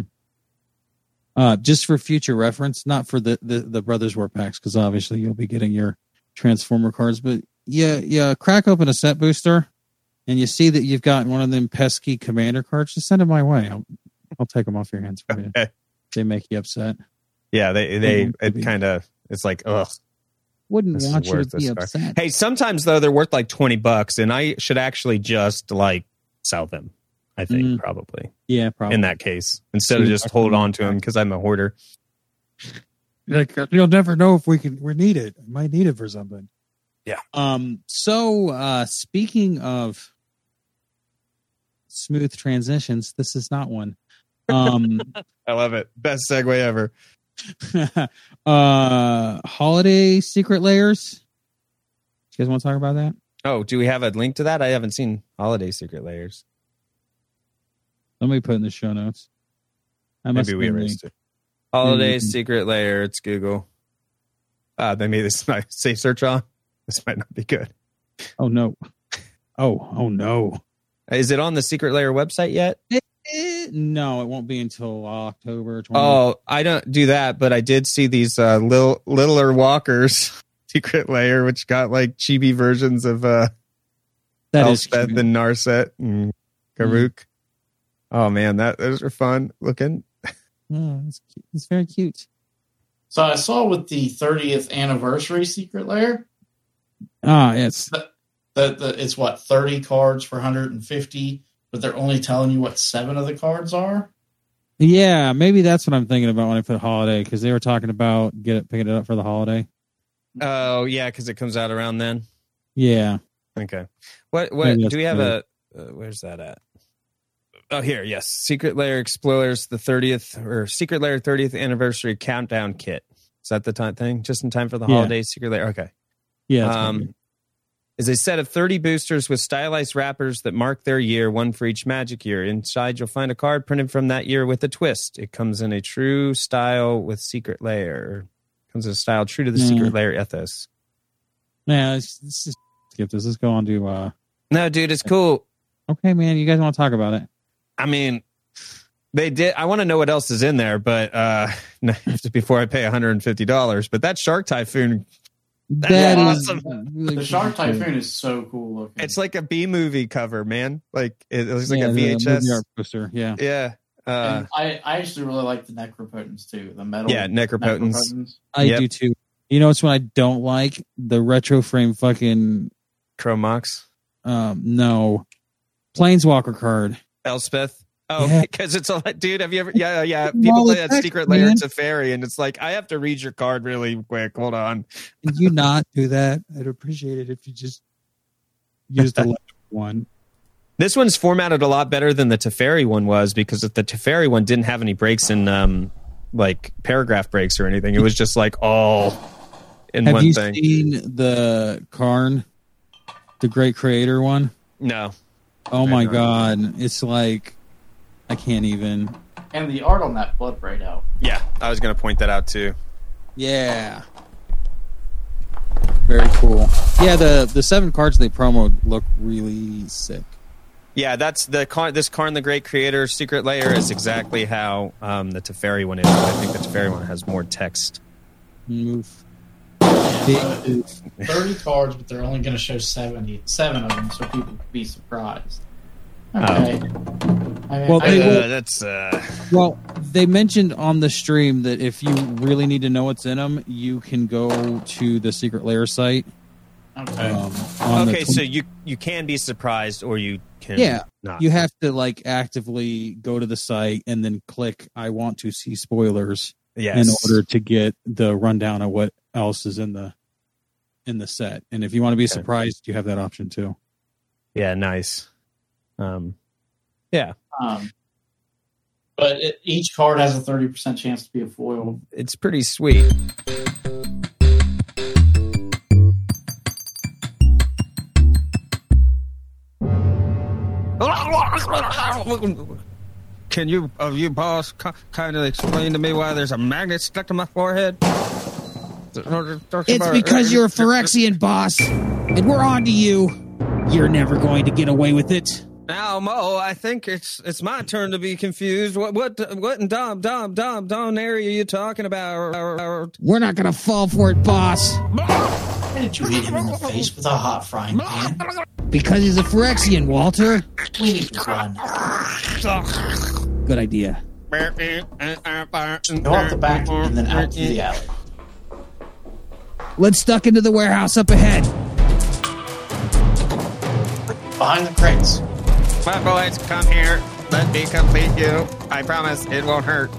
A: Uh, just for future reference, not for the the, the Brothers War packs, because obviously you'll be getting your Transformer cards. But yeah, yeah, crack open a set booster, and you see that you've got one of them pesky Commander cards. Just send them my way. I'll I'll take them off your hands for you. They make you upset.
B: Yeah, they they
A: Mhm.
B: it kind of it's like ugh.
A: Wouldn't want you to be
B: card.
A: upset.
B: Hey, sometimes though they're worth like twenty bucks, and I should actually just like sell them. I think
A: Mm.
B: probably
A: Yeah, probably.
B: in that case instead of just hold on to them because I'm a hoarder.
A: like you'll never know if we can we need it. I might need it for something.
B: Yeah.
A: Um. So, uh, speaking of smooth transitions, this is not one. Um, [LAUGHS]
B: I love it. Best segue ever. [LAUGHS]
A: uh, holiday secret layers. You guys want to talk about that?
B: Oh, do we have a link to that? I haven't seen holiday secret layers.
A: Let me put it in the show notes. I must
B: Maybe we erased it. Holiday secret layer. It's Google. Ah, they made this my [LAUGHS] say search on. This might not be good.
A: Oh no. Oh, oh no.
B: Is it on the Secret Lair website yet?
A: Eh, no, it won't be until October 20th.
B: Oh, I don't do that, but I did see these uh, little littler walkers [LAUGHS] Secret Lair, which got like chibi versions of uh,
A: that is
B: Elspeth
A: cute.
B: and Narset and Karuk. Oh man, that those are fun looking. [LAUGHS]
A: Oh, it's, cute. it's very cute.
C: So I saw with the 30th anniversary Secret Lair
A: Ah, yes.
C: that the, it's what 30 cards for 150, but they're only telling you what seven of the cards are.
A: Yeah, maybe that's what I'm thinking about when I put holiday because they were talking about get it picking it up for the holiday.
B: Oh yeah, because it comes out around then.
A: Yeah.
B: Okay. What what do we have
A: better.
B: a uh, where's that at? Oh here, yes. Secret Lair Explorers the 30th or Secret Lair 30th anniversary countdown kit. Is that the time thing? Just in time for the
A: Yeah.
B: holidays Secret Lair. Okay.
A: Yeah.
B: Um
A: good.
B: Is a set of 30 boosters with stylized wrappers that mark their year, one for each magic year. Inside, you'll find a card printed from that year with a twist. It comes in a true style with Secret Lair. Comes in a style true to the
A: Yeah.
B: Secret Lair ethos.
A: yeah, let's, let's just skip this. Let's go on to. uh
B: No, dude, it's cool.
A: Okay, man. You guys want to talk about it?
B: I mean, they did. I want to know what else is in there, but uh [LAUGHS] [LAUGHS] before I pay $150. But that Shark Typhoon, That's
A: That is
B: awesome.
A: really
C: The Shark
A: cool.
C: Typhoon is so cool looking.
B: it's like a B movie cover, man. Like it looks like
A: Yeah,
B: a
A: the movie
B: VHS.
A: art poster. Yeah.
B: Yeah. Uh,
C: And I, I actually really like the Necropotence too. The metal.
B: yeah, Necropotence.
C: Necropotence.
A: I
B: Yep.
A: do too. You know what's one I don't like? The retro frame fucking
B: Chromox.
A: um no. Planeswalker card.
B: Elspeth. Oh,
A: Yeah. [LAUGHS]
B: because it's a dude. Have you ever? Yeah, yeah. People play that Secret Lair.
A: man.
B: It's a fairy, and it's like I have to read your card really quick. Hold on.
A: Can you not do that? I'd appreciate it if you just used the [LAUGHS] left one.
B: This one's formatted a lot better than the Teferi one was because the Teferi one didn't have any breaks in um like paragraph breaks or anything. It was just like all in
A: Have
B: one
A: you
B: thing.
A: seen the Karn, the Great Creator one?
B: no.
A: Oh
B: I
A: my
B: know.
A: god, it's like I can't even.
C: And the art on that Blood Braid out.
B: Yeah, I was gonna point that out too.
A: Yeah, very cool. Yeah, the the seven cards they promo look really sick.
B: Yeah, that's the Karn, this Karn the Great Creator Secret Lair is exactly how um, the Teferi one is. But I think the Teferi one has more text.
A: Move.
C: Uh, it's 30 cards, but they're only going to show 70, seven of them so people can be surprised. Okay. I mean,
A: Well,
C: I-
A: they will-
B: Uh, that's uh,
A: Well, they mentioned on the stream that if you really need to know what's in them, you can go to the Secret Lair site.
C: okay.
A: Um,
B: okay.
A: twen-
B: So you you can be surprised, or you can
A: Yeah,
B: not.
A: you have to like actively go to the site and then click "I want to see spoilers"
B: yes.
A: in order to get the rundown of what else is in the in the set. And if you want to be
B: Okay.
A: surprised, you have that option too.
B: Yeah, nice. Um, yeah,
C: Um, but it, each card has a 30% chance to be a foil.
B: it's pretty sweet. Can you, uh, you boss, kind of explain to me why there's a magnet stuck to my forehead?
A: It's because you're a Phyrexian boss, and we're on to you. You're never going to get away with it.
B: Now, Mo, I think it's it's my turn to be confused. What what what in Dom Dom Dom Dom area are you talking about?
A: We're not going to fall for it, boss,
C: Why did you hit him in the face with a hot frying pan?
A: because he's a Phyrexian, Walter.
C: We need to run.
A: Good idea.
C: Go out the back and then out through the alley.
A: Let's duck into the warehouse up ahead.
C: Behind the crates.
B: My boys, come here. Let me complete you. I promise it won't hurt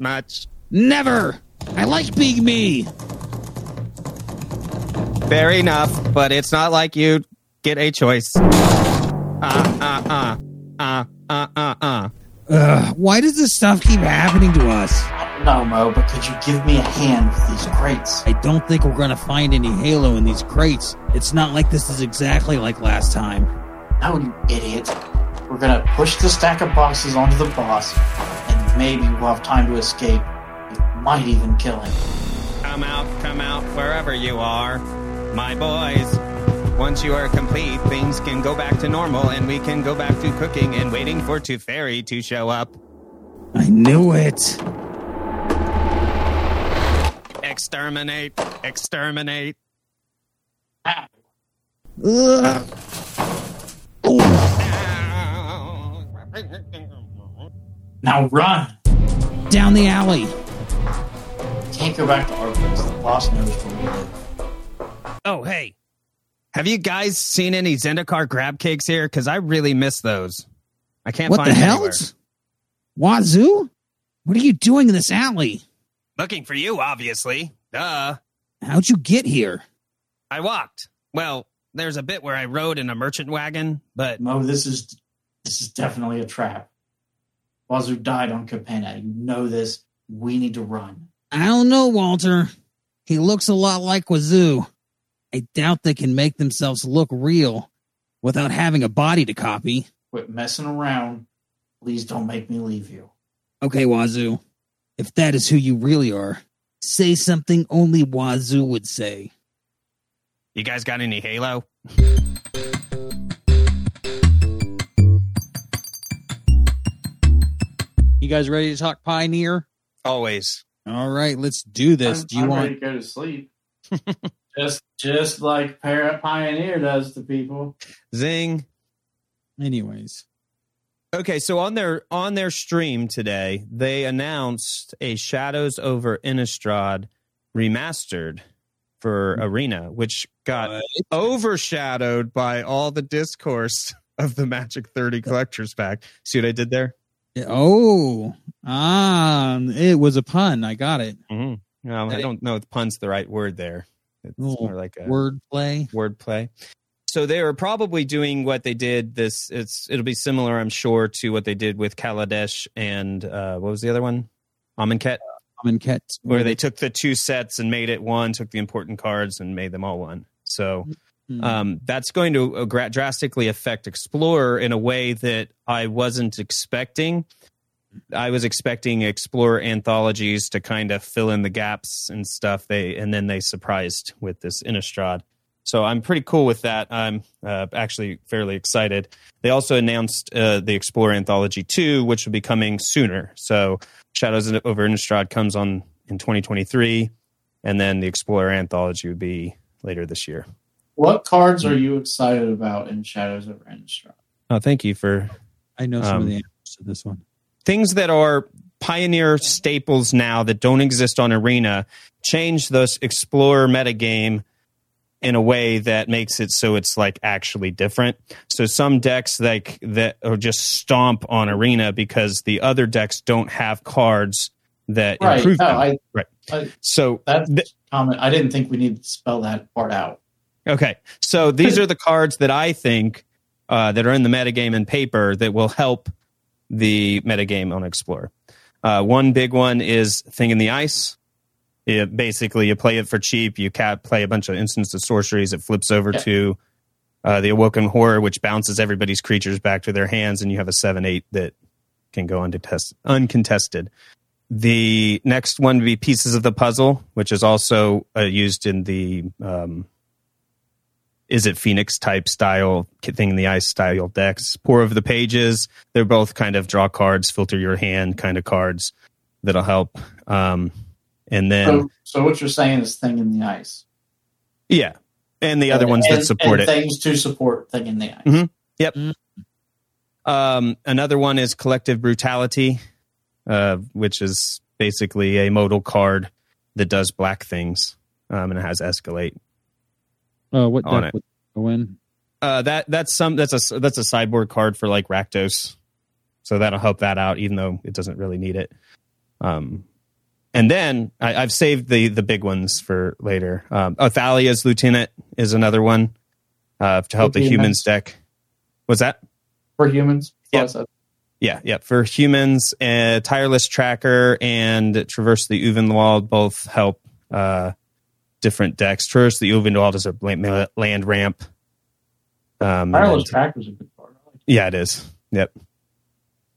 B: much.
A: Never. I like being me.
B: Fair enough, but it's not like you get a choice. Uh, uh, uh, uh, uh, uh, uh.
A: Ugh, why does this stuff keep happening to us?
C: No, Mo, but could you give me a hand with these crates?
A: I don't think we're gonna find any Halo in these crates. It's not like this is exactly like last time.
C: No, you idiot. We're gonna push the stack of boxes onto the boss, and maybe we'll have time to escape. It might even kill him.
B: Come out, come out, wherever you are, my boys. Once you are complete, things can go back to normal, and we can go back to cooking and waiting for Teferi to show up.
A: I knew it.
B: Exterminate, exterminate.
C: Ah,
A: Ugh.
C: Now run!
A: Down the alley.
C: Can't go back to our place. The boss knows where we live.
B: Oh, hey. Have you guys seen any Zendikar grab cakes here? Because I really miss those. I can't
A: What
B: find
A: the
B: them
A: hell?
B: anywhere.
A: Wazoo? What are you doing in this alley?
B: Looking for you, obviously. Duh.
A: How'd you get here?
B: I walked. Well, there's a bit where I rode in a merchant wagon, but
C: Mo, this is this is definitely a trap. Wazoo died on Capenna. You know this. We need to run.
A: I don't know, Walter. He looks a lot like Wazoo. I doubt they can make themselves look real without having a body to copy.
C: Quit messing around. Please don't make me leave you.
A: Okay, Wazoo. If that is who you really are, say something only Wazoo would say.
B: you guys got any Halo?
A: You guys ready to talk Pioneer?
B: Always.
A: All right, let's do this.
C: I'm,
A: do you
C: I'm
A: want
C: ready to go to sleep? [LAUGHS] just just like Para Pioneer does to people.
B: Zing.
A: anyways?
B: Okay, so on their on their stream today, they announced a Shadows over Innistrad remastered for Arena, which got overshadowed by all the discourse [LAUGHS] of the Magic 30 collectors pack. See what I did there?
A: Oh, ah, it was a pun. I got it.
B: Mm-hmm. Well, I don't know if pun's the right word there. It's
A: Oh,
B: more like a
A: Word play.
B: wordplay. So they are probably doing what they did. This it's it'll be similar, I'm sure, to what they did with Kaladesh and uh, what was the other one? Amonkhet,
A: Common Ket.
B: where they took the two sets and made it one, took the important cards and made them all one. So
A: Hmm.
B: um, that's going to uh, drastically affect Explorer in a way that I wasn't expecting. I was expecting Explorer anthologies to kind of fill in the gaps and stuff. They and then they surprised with this Innistrad. So I'm pretty cool with that. I'm uh, actually fairly excited. They also announced uh, the Explorer Anthology 2, which will be coming sooner. So Shadows over Innistrad comes on in 2023, and then the Explorer Anthology would be later this year.
C: What cards are you excited about in Shadows of Innistrad?
B: Oh, thank you for
A: I know some
B: um,
A: of the answers to this one.
B: things that are pioneer staples now that don't exist on Arena. Change this Explorer metagame in a way that makes it so it's like actually different. So some decks like that are just stomp on Arena because the other decks don't have cards that
C: Right.
B: improve
C: No,
B: them.
C: I,
B: right.
C: I-
B: So
C: that's
B: th-
C: comment. I didn't think we needed to spell that part out.
B: Okay, so these are the cards that I think uh, that are in the metagame and paper that will help the metagame on Explorer. Uh, one big one is Thing in the Ice. It, basically, you play it for cheap. You ca play a bunch of instants of sorceries. It flips over
C: Yeah.
B: to uh, the Awoken Horror, which bounces everybody's creatures back to their hands, and you have a 7 8 that can go untest- uncontested. The next one would be Pieces of the Puzzle, which is also uh, used in the um, is it Phoenix type style thing in the ice style decks. Pore Over the Pages. They're both kind of draw cards, filter your hand kind of cards that'll help. Um, and then
C: So, so what you're saying is thing in the ice.
B: yeah, and the other ones
C: and,
B: that support
C: and
B: it.
C: Things to support thing in the ice.
B: Mhm. Um, another one is collective brutality, uh, which is basically a modal card that does black things, um, and it has escalate.
A: Oh, what
B: on
A: deck
B: it.
A: would go in?
B: Uh, that that's some that's a that's a sideboard card for like Rakdos, so that'll help that out, even though it doesn't really need it. Um, and then I, I've saved the the big ones for later. Um, Athalia's Lieutenant is another one uh, to help the
C: Okay,
B: humans deck. What's that?
C: For humans.
B: Yep.
C: Plus, uh,
B: Yeah, yeah. For humans, uh, tireless tracker and traverse the Ulvenwald both help uh, different decks. Traverse the Ulvenwald is a la- land ramp. Um,
C: Tireless
B: and-
C: Tracker's a good card.
B: Yeah, it is. Yep.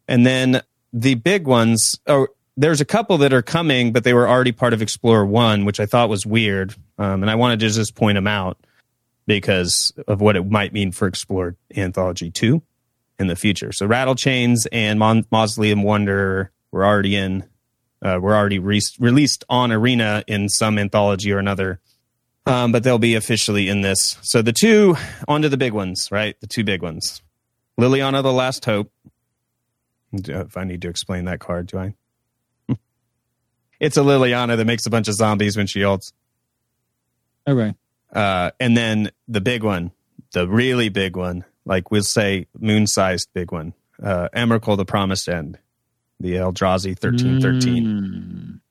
B: And then the big ones. Oh, there's a couple that are coming, but they were already part of Explorer One, which I thought was weird. Um, and I wanted to just point them out because of what it might mean for Explorer Anthology Two in the future. So Rattle Chains and Mon- Mausoleum Wanderer were already in. Uh, were already re- released on Arena in some anthology or another. Um, but they'll be officially in this. So the two onto the big ones, right? The two big ones. Liliana the Last Hope. If I need to explain that card, do I? [LAUGHS] it's a Liliana that makes a bunch of zombies when she ults.
A: Okay.
B: Uh, and then the big one, the really big one, like we'll say moon sized big one, uh, Emrakul the Promised End, the Eldrazi 1313.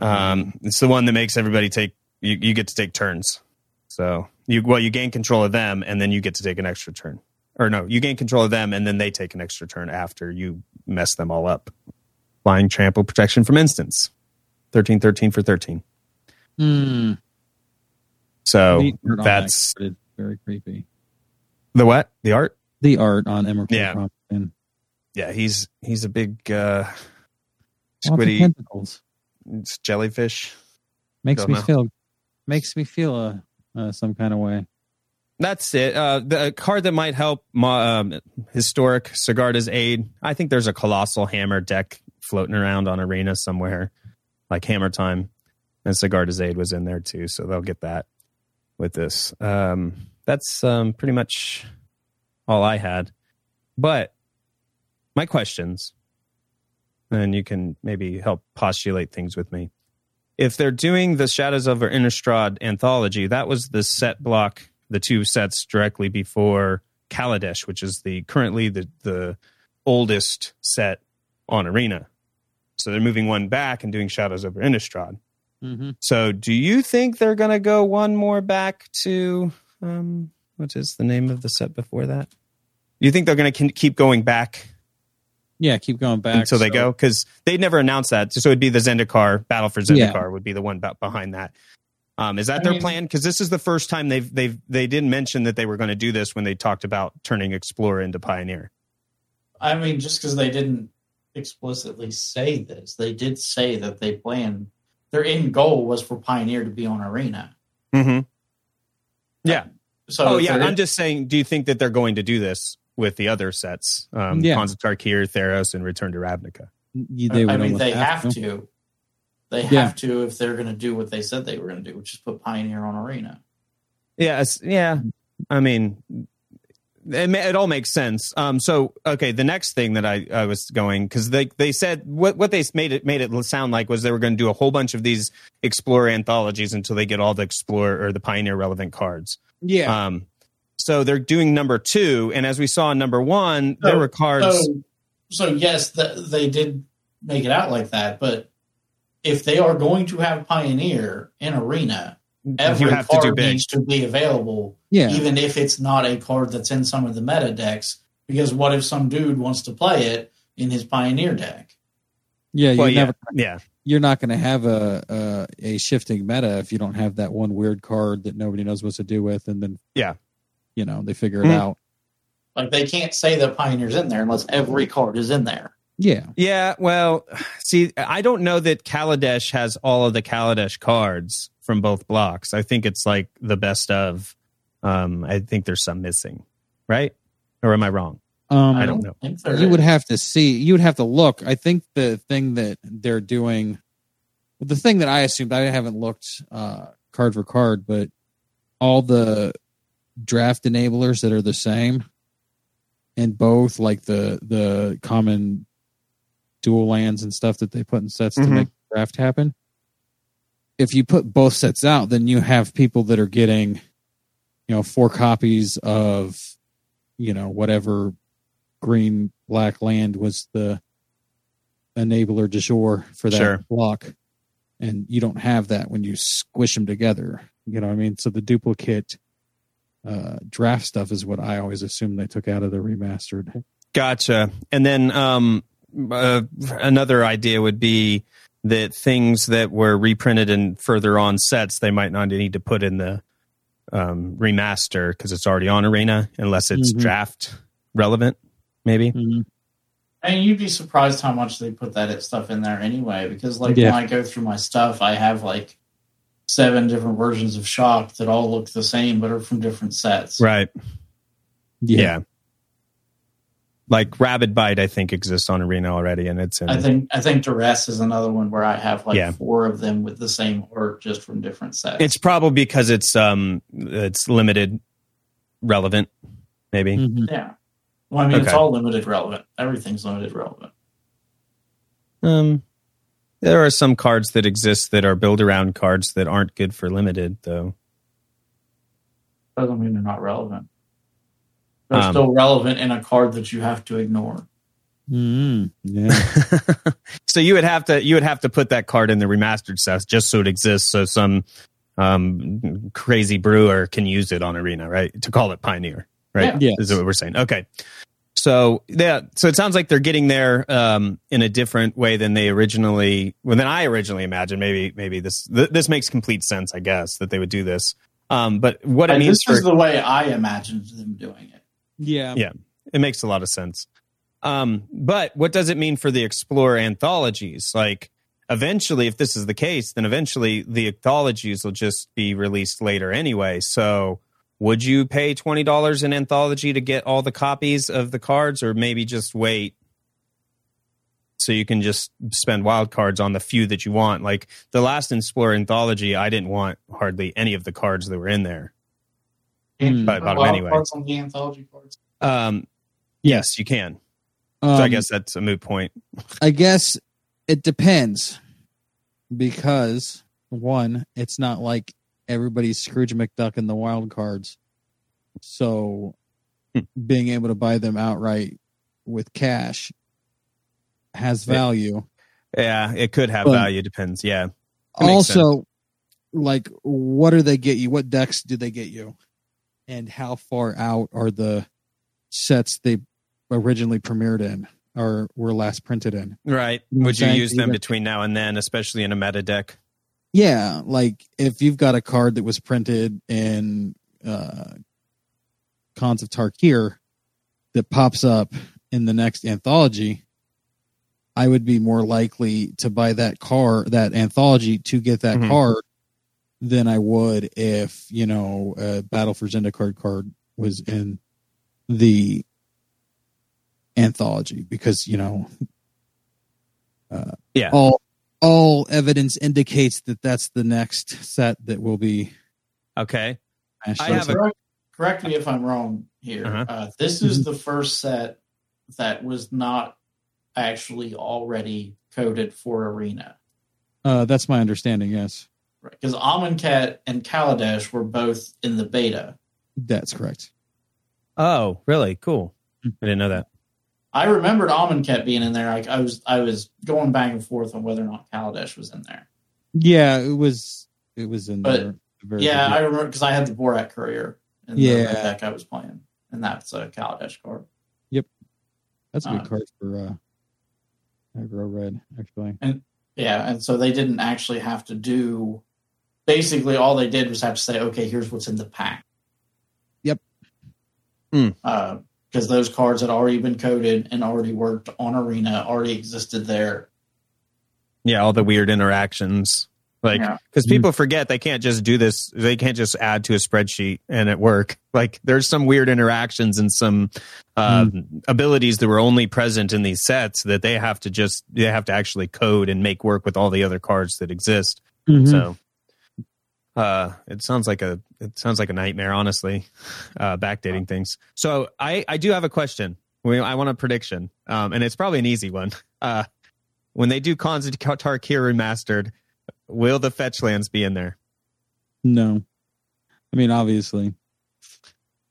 A: Mm.
B: Um, it's the one that makes everybody take, you, you get to take turns. So you, well, you gain control of them and then you get to take an extra turn. Or no, you gain control of them and then they take an extra turn after you mess them all up. Flying trample protection from instants. 13 13 for 13.
A: Mm.
B: So
A: on that
B: that's
A: very creepy.
B: the what? The art?
A: The art on Emrakul
B: Yeah.
A: and
B: Yeah, he's he's a big uh squiddy
A: tentacles.
B: it's jellyfish.
A: Makes
B: Don't
A: me
B: know.
A: feel makes me feel uh, uh, some kind of way.
B: That's it. Uh, the card that might help my, um, historic Sigarda's aid. I think there's a colossal hammer deck floating around on Arena somewhere, like Hammer Time, and Sigarda's aid was in there too, so they'll get that with this. Um, that's um, pretty much all I had. But my questions, and you can maybe help postulate things with me. If they're doing the Shadows of Innistrad anthology, that was the set block the two sets directly before Kaladesh, which is the currently the the oldest set on Arena. So they're moving one back and doing Shadows over Innistrad.
A: Mm-hmm.
B: So do you think they're going to go one more back to um what is the name of the set before that? You think they're going to keep going back
A: Yeah, keep going back
B: until they go because they'd never announced that. So it'd be the Zendikar Battle for Zendikar
A: Yeah.
B: would be the one ba- behind that. Um, is that
C: I
B: their
C: mean-
B: plan? Because this is the first time they've they've they didn't mention that they were going to do this when they talked about turning Explorer into Pioneer.
C: I mean, just because they didn't explicitly say this, they did say that they plan their end goal was for Pioneer to be on Arena.
B: Mm-hmm. Yeah.
C: So
B: oh yeah. I'm just saying. Do you think that they're going to do this with the other sets? Um,
A: Yeah.
B: Khans of Tarkir, Theros, and Return to Ravnica.
A: You- they
C: I mean, they have to. They
A: Yeah.
C: have to if they're going to do what they said they were going to do, which is put Pioneer on Arena.
B: Yeah, it's- yeah. I mean, it, ma- it all makes sense. Um, so okay, the next thing that I, I was going because they they said what what they made it made it sound like was they were going to do a whole bunch of these Explorer anthologies until they get all the Explorer or the Pioneer relevant cards.
A: Yeah.
B: Um, so they're doing number two, and as we saw in number one, there were cards.
C: So, so yes, th- they did make it out like that, but if they are going to have Pioneer in Arena, every
B: you have to
C: card
B: do
C: needs to be available,
A: yeah.
C: even if it's not a card that's in some of the meta decks. Because what if some dude wants to play it in his Pioneer deck?
A: yeah.
B: Well,
A: You're
B: yeah,
A: never
B: yeah,
A: you're not going to have a, a a shifting meta if you don't have that one weird card that nobody knows what to do with, and then
B: Yeah.
A: You know they figure it
B: Hmm.
A: out.
C: Like they can't say the Pioneer's in there unless every card is in there.
A: Yeah,
B: yeah. Well, see, I don't know that Kaladesh has all of the Kaladesh cards from both blocks. I think it's like the best of. Um, I think there's some missing, right? Or am I wrong?
A: um,
B: I don't know.
C: think there
A: You would have to see. You would have to look. I think the thing that they're doing, the thing that I assumed, I haven't looked uh, card for card, but all the draft enablers that are the same in both, like the the common dual lands and stuff that they put in sets to
B: Mhm.
A: make draft happen. If you put both sets out, then you have people that are getting, you know, four copies of, you know, whatever green black land was the enabler de jour for that
B: Sure.
A: block and you don't have that when you squish them together you know what i mean so the duplicate uh draft stuff is what i always assume they took out of the remastered
B: Gotcha. And then um, uh, another idea would be that things that were reprinted in further on sets they might not need to put in the um, remaster because it's already on Arena unless it's
A: Mhm.
B: draft relevant. Maybe.
A: Mhm.
C: And you'd be surprised how much they put that stuff in there anyway. Because like
A: Yeah.
C: when I go through my stuff, I have like seven different versions of Shock that all look the same but are from different sets.
B: Right.
A: Yeah.
B: Yeah. Like Rabid Bite, I think exists on Arena already, and it's in.
C: I think I think Duress is another one where I have like
B: Yeah.
C: four of them with the same art just from different sets.
B: it's probably because it's um it's limited relevant, maybe.
A: Mhm.
C: yeah. Well, I mean, it's all limited relevant. Everything's limited relevant.
B: Um, there are some cards that exist that are build around cards that aren't good for limited, though.
C: Doesn't mean they're not relevant. They're
B: Um,
C: still relevant in a card that you have to ignore.
A: Mhm. Yeah. [LAUGHS]
B: so you would have to you would have to put that card in the remastered set just so it exists, so some um crazy brewer can use it on Arena, right? To call it Pioneer, right?
A: Yeah.
B: Is what we're saying. Okay. So yeah, so it sounds like they're getting there um, in a different way than they originally, well, than I originally imagined. Maybe, maybe this th- this makes complete sense. I guess that they would do this. Um, but what it
C: And
B: means
C: this
B: for
C: is the way I imagined them doing it.
A: yeah.
B: Yeah. it makes a lot of sense. Um, but what does it mean for the Explorer anthologies? Like, eventually, if this is the case, then eventually the anthologies will just be released later anyway. So, would you pay twenty dollars in anthology to get all the copies of the cards, or maybe just wait so you can just spend wild cards on the few that you want? Like the last Explorer anthology, I didn't want hardly any of the cards that were in there. But I bought them anyway.
C: cards on the anthology cards.
B: Um, yes, you can. So
A: Um,
B: I guess that's a moot point.
A: I guess it depends because one, it's not like everybody's Scrooge McDuck in the wild cards. So
B: Hmm.
A: being able to buy them outright with cash has value.
B: Yeah, it could have
A: But-
B: value. Depends. Yeah.
A: Also, like what do they get you? What decks do they get you? And how far out are the sets they originally premiered in or were last printed in?
B: Right.
A: You know
B: Would you use them
A: Either-
B: between now and then, especially in a meta deck?
A: Yeah, like if you've got a card that was printed in uh Khans of Tarkir that pops up in the next anthology, I would be more likely to buy that card, that anthology, to get that
B: Mhm.
A: card than I would if you know a Battle for Zendikar card was in the anthology because you know uh,
B: Yeah.
A: all all evidence indicates that that's the next set that will be
B: Okay. I
A: up.
B: have a-
C: correct, correct me if I'm wrong here.
B: Uh-huh.
C: Uh, this is the first set that was not actually already coded for Arena.
A: uh, that's my understanding yes Right.
C: Because Amonkhet and Kaladesh were both in the beta.
A: that's correct
B: Oh, really? Cool.
A: Hmm.
B: I didn't know that.
C: I remembered Amonkhet being in there. Like I was, I was going back and forth on whether or not Kaladesh was in there.
A: yeah it was it was in
C: But,
A: there at the very
C: Yeah, I remember because I had the Bomat Courier in
A: Yeah.
C: the deck I was playing, and that's a Kaladesh card.
A: Yep, that's a good
C: uh,
A: card for uh aggro red actually And
C: Yeah, and so they didn't actually have to do. Basically, all they did was have to say, "Okay, here's what's in the pack."
A: Yep.
B: Hmm.
C: Because those cards had already been coded and already worked on Arena, already existed there.
B: Yeah, all the weird interactions. Like, because
A: Hmm.
B: people forget they can't just do this. They can't just add to a spreadsheet and it work. Like, there's some weird interactions and some uh, abilities that were only present in these sets that they have to just they have to actually code and make work with all the other cards that exist.
A: Mm-hmm.
B: So, uh, it sounds like a it sounds like a nightmare, honestly. Uh, backdating things. So, I I do have a question. I want a prediction, um, and it's probably an easy one. Uh, when they do Khans of Tarkir remastered, will the fetch lands be in there?
A: no i mean obviously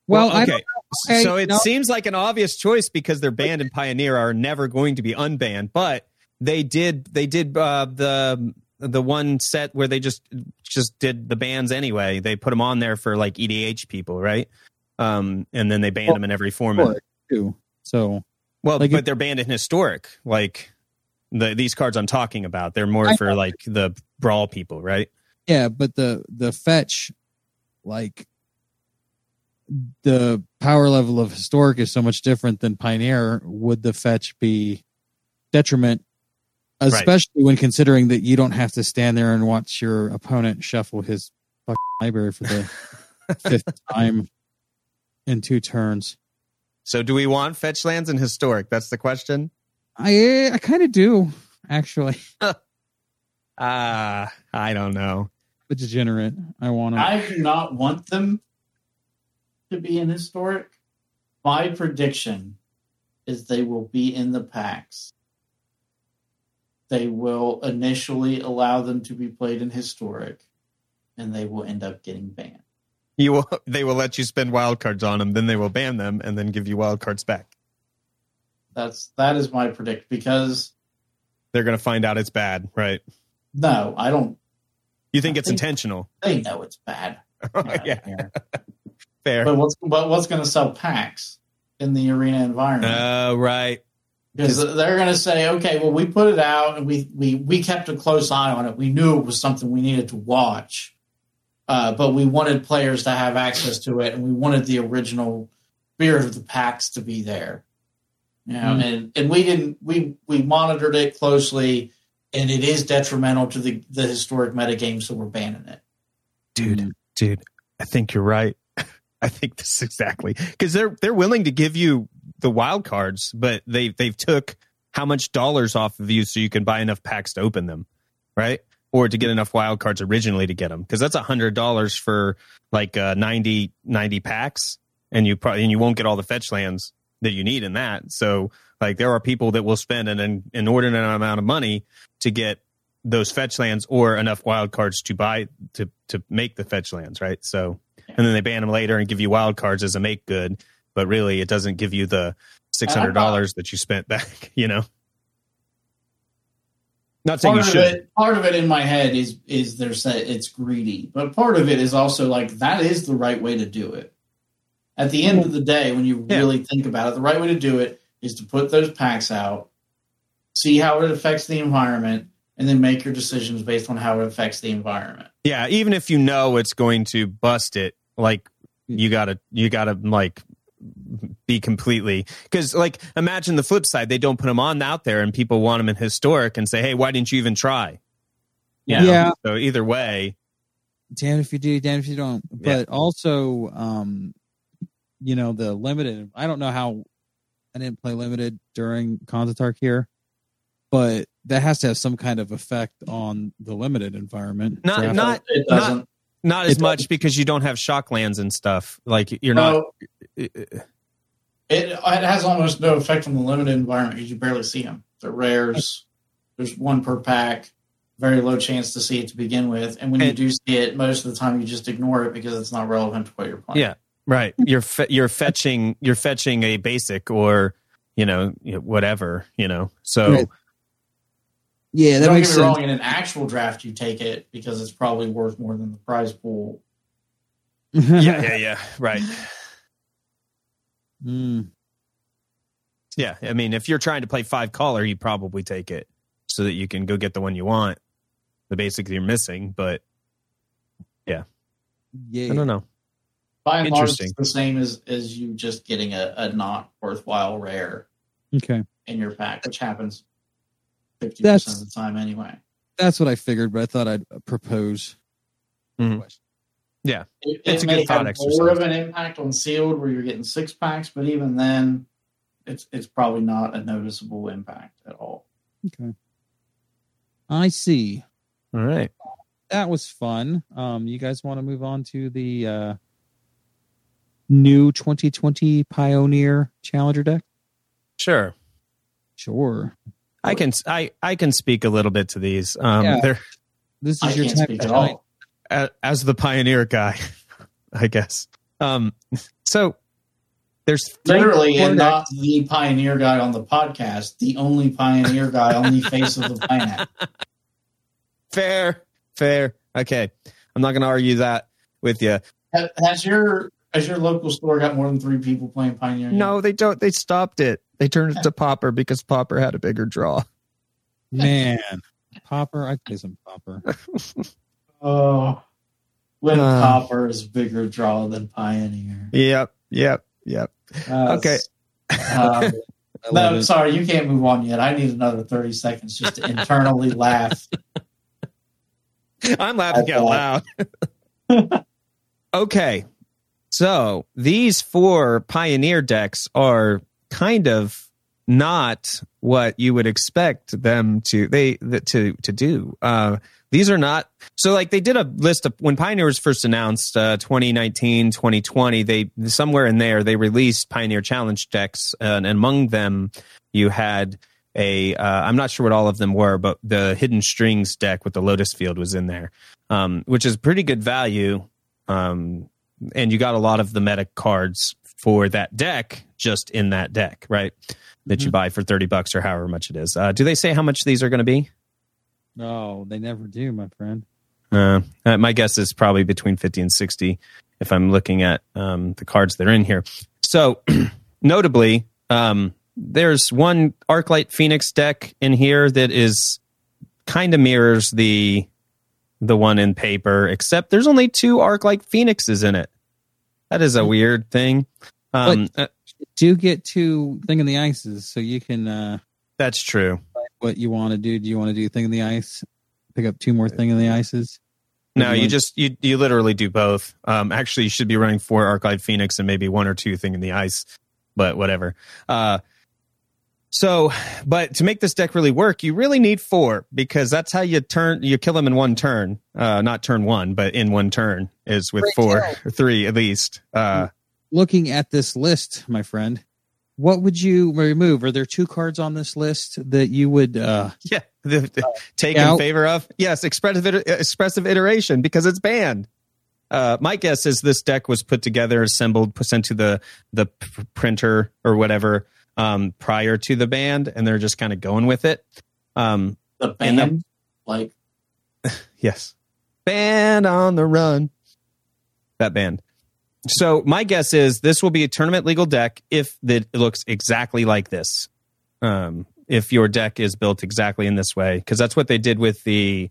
A: well, I don't okay,
B: so it
A: no.
B: seems like an obvious choice because they're banned in Pioneer are never going to be unbanned, but they did they did uh, the the one set where they just just did the bans anyway. They put them on there for like EDH people, right? Um, and then they banned
A: Well,
B: them in every format.
A: Too. So
B: Well,
A: Like
B: but
A: if-
B: they're banned in historic. Like the these cards I'm talking about, they're more
A: I
B: for like the brawl people, right?
A: Yeah, but the the fetch, like the power level of historic is so much different than pioneer. Would the fetch be detriment, especially when considering that you don't have to stand there and watch your opponent shuffle his fucking library for the [LAUGHS] fifth time in two turns?
B: So, do we want fetch lands in historic? That's the question.
A: I I kind of do actually. [LAUGHS]
B: Ah, I don't know.
A: A degenerate. I want to.
C: I do not want them to be in historic. My prediction is they will be in the packs. They will initially allow them to be played in historic, and they will end up getting banned.
B: You will. [LAUGHS] They will let you spend wild cards on them, then they will ban them, and then give you wild cards back.
C: That's that is my predict because
B: They're going to find out it's bad, right?
C: no, I don't.
B: You think it's
C: I think-
B: intentional?
C: They know it's bad. [LAUGHS]
B: Oh,
C: yeah, [LAUGHS]
B: fair.
C: But what's but what's going to sell packs in the arena environment?
B: Oh, right.
C: Because they're going to say, okay, well, we put it out and we, we, we kept a close eye on it. We knew it was something we needed to watch, uh, but we wanted players to have access to it, and we wanted the original spirit of the packs to be there. You know,
A: Mm.
C: and, and we didn't we we monitored it closely, and it is detrimental to the the historic metagame, so we're banning it.
B: dude dude i think you're right [LAUGHS] i think this is exactly because they're they're willing to give you the wild cards but they they've took how much dollars off of you so you can buy enough packs to open them right? Or to get enough wild cards originally to get them because that's a hundred dollars for like uh 90 90 packs and you probably and you won't get all the fetch lands that you need in that. So like there are people that will spend an inordinate amount of money to get those fetch lands or enough wild cards to buy to to make the fetch lands, right? So and then they ban them later and give you wild cards as a make good, but really it doesn't give you the six hundred uh-huh. dollars that you spent back, [LAUGHS] you know. Not saying
C: part
B: you
C: of
B: should.
C: it part of it in my head is is there's that it's greedy but part of it is also like that is the right way to do it at the end of the day when you
B: Yeah.
C: really think about it the right way to do it is to put those packs out see how it affects the environment and then make your decisions based on how it affects the environment
B: Yeah, even if you know it's going to bust it, like hmm. you gotta you gotta like be completely because like imagine the flip side they don't put them on out there and people want them in historic and say hey why didn't you even try You know?
A: Yeah.
B: so either way
A: damn if you do, damn if you don't. But also, um, you know, the limited. I don't know how I didn't play limited during Khans of Tarkir, but that has to have some kind of effect on the limited environment.
B: Not-
A: Draft-
B: not-
C: it
B: not-
C: doesn't
B: not as
A: It
B: much because you don't have shock lands and stuff like you're not
C: No, it, it has almost no effect on the limited environment because you barely see them they're rares there's one per pack very low chance to see it to begin with and when you do see it most of the time you just ignore it because it's not relevant to what you're playing
B: Yeah. Right. You're fe- you're fetching you're fetching a basic or you know you know, whatever you know. So
A: Right. yeah, that
C: Don't
A: makes
C: get me
A: sense.
C: wrong. In an actual draft, you take it because it's probably worth more than the prize pool. [LAUGHS]
B: yeah, yeah, yeah. Right.
A: Mm.
B: Yeah. I mean, if you're trying to play five caller, you probably take it so that you can go get the one you want. The basic you're missing, but
A: Yeah.
B: I don't know.
C: By and large, it's the same as as you just getting a, a not worthwhile rare
A: Okay.
C: in your pack, which happens fifty percent of the time anyway.
A: That's what I figured, but I thought I'd propose.
B: Mhm.
C: It,
B: It's
C: it
B: a
C: may
B: good thought
C: have
B: exercise.
C: more of an impact on sealed, where you're getting six packs, but even then, it's it's probably not a noticeable impact at all.
A: Okay. I see.
B: All right.
A: That was fun. Um, you guys want to move on to the uh, new 2020 Pioneer Challenger deck?
B: Sure.
A: Sure.
B: I can I I can speak a little bit to these. Um,
A: Yeah.
B: they're
A: This
C: I
A: is your
C: can't
A: time
C: speak
A: to
C: at
A: shine.
C: all.
B: as, as the pioneer guy, [LAUGHS] I guess. Um, so there's
C: Literally, and
B: decks.
C: not the pioneer guy on the podcast, the only pioneer guy on the face of the planet. [LAUGHS]
B: fair, fair. Okay, I'm not going to argue that with you.
C: Has your has your local store got more than three people playing Pioneer?
B: No, they don't. They stopped it. They turned it to Pauper because Pauper had a bigger draw.
A: Man, Pauper, I'd play some Pauper. [LAUGHS]
C: Oh, when
B: Uh.
C: Pauper is bigger draw than Pioneer.
B: Yep, yep, yep.
C: Uh,
B: Okay.
C: uh, [LAUGHS] no,
A: it.
C: sorry, you can't move on yet. I need another thirty seconds just to internally [LAUGHS] laugh.
B: I'm laughing out loud. [LAUGHS] okay. So these four Pioneer decks are kind of not what you would expect them to they th- to to do. Uh, these are not so like they did a list of when Pioneer was first announced uh, 2019 2020 they somewhere in there they released Pioneer Challenge decks and among them you had a uh, I'm not sure what all of them were but the Hidden Strings deck with the Lotus Field was in there um, which is pretty good value um, and you got a lot of the meta cards for that deck just in that deck right? That you
A: Mhm.
B: buy for 30 bucks or however much it is. Uh, do they say how much these are going to be
A: No, they never do, my friend.
B: Uh, uh, my guess is probably between 50 and 60 if I'm looking at um, the cards that are in here. So, [CLEARS THROAT] notably, um, there's one Arclight Phoenix deck in here that is kind of mirrors the the one in paper, except there's only two Arclight Phoenixes in it. That is a weird thing. Um, uh,
A: Do get two Thing in the Ices, so you can uh
B: that's true.
A: What you want to do. Do you want to do Thing in the Ice? Pick up two more Thing in the Ices?
B: No, you
A: One-
B: just you you literally do both. Um, actually, you should be running four Arclight Phoenix and maybe one or two thing in the ice, but whatever. Uh, so, but to make this deck really work, you really need four because that's how you turn you kill them in one turn. Uh, not turn one, but in one turn is with
A: Great
B: four
A: tell.
B: or [LAUGHS] three at least. Uh,
A: Looking at this list, my friend, what would you remove? Are there two cards on this list that you would uh [LAUGHS]
B: yeah, the, the- take
A: yeah.
B: in favor of yes, expressive expressive iteration because it's banned. Uh, my guess is this deck was put together, assembled, put sent to the the p- printer or whatever um, prior to the band, and they're just kind of going with it. Um,
C: The
B: And the-
C: band, like [LAUGHS]
B: yes, band on the run. That band. So my guess is this will be a tournament legal deck if it looks exactly like this. Um, if your deck is built exactly in this way, because that's what they did with the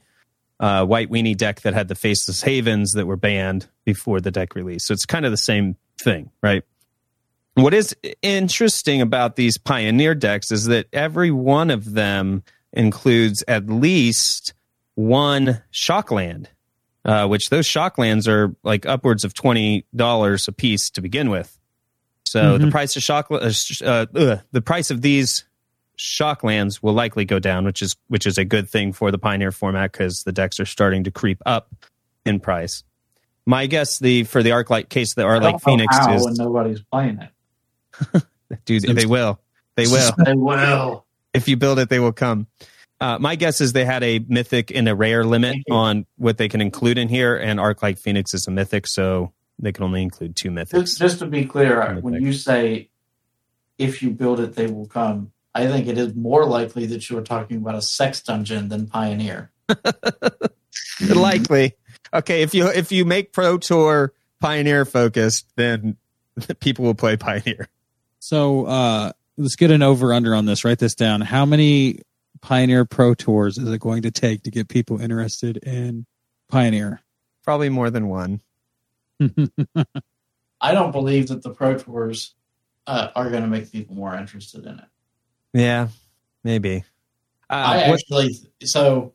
B: uh, White Weenie deck that had the Faceless Havens that were banned before the deck release. So it's kind of the same thing, right? What is interesting about these Pioneer decks is that every one of them includes at least one Shockland, uh, which those Shocklands are like upwards of twenty dollars a piece to begin with. So the
A: Mhm.
B: price of shock, uh, sh- uh, ugh, the price of these Shocklands will likely go down, which is which is a good thing for the Pioneer format because the decks are starting to creep up in price. My guess the for the Arclight case, the
C: I
B: Arclight Phoenix
C: how
B: is
C: when nobody's playing it. [LAUGHS]
B: dude. They will, [LAUGHS] they will.
C: They will.
B: if you build it, they will come. Uh, my guess is they had a mythic and a rare limit on what they can include in here, and Arclight Phoenix is a mythic, so they can only include two mythics.
C: Just, just to be clear,
B: In
C: when you say if you build it, they will come. I think it is more likely that you are talking about a sex dungeon than Pioneer. [LAUGHS]
B: Likely, okay. If you if you make Pro Tour Pioneer focused, then [LAUGHS] people will play Pioneer.
A: so uh let's get an over under on this. Write this down. How many Pioneer Pro Tours is it going to take to get people interested in Pioneer?
B: Probably more than one. [LAUGHS]
C: I don't believe that the Pro Tours uh, are going to make people more interested in it.
B: Yeah, maybe. Uh,
C: I
B: what-
C: actually, so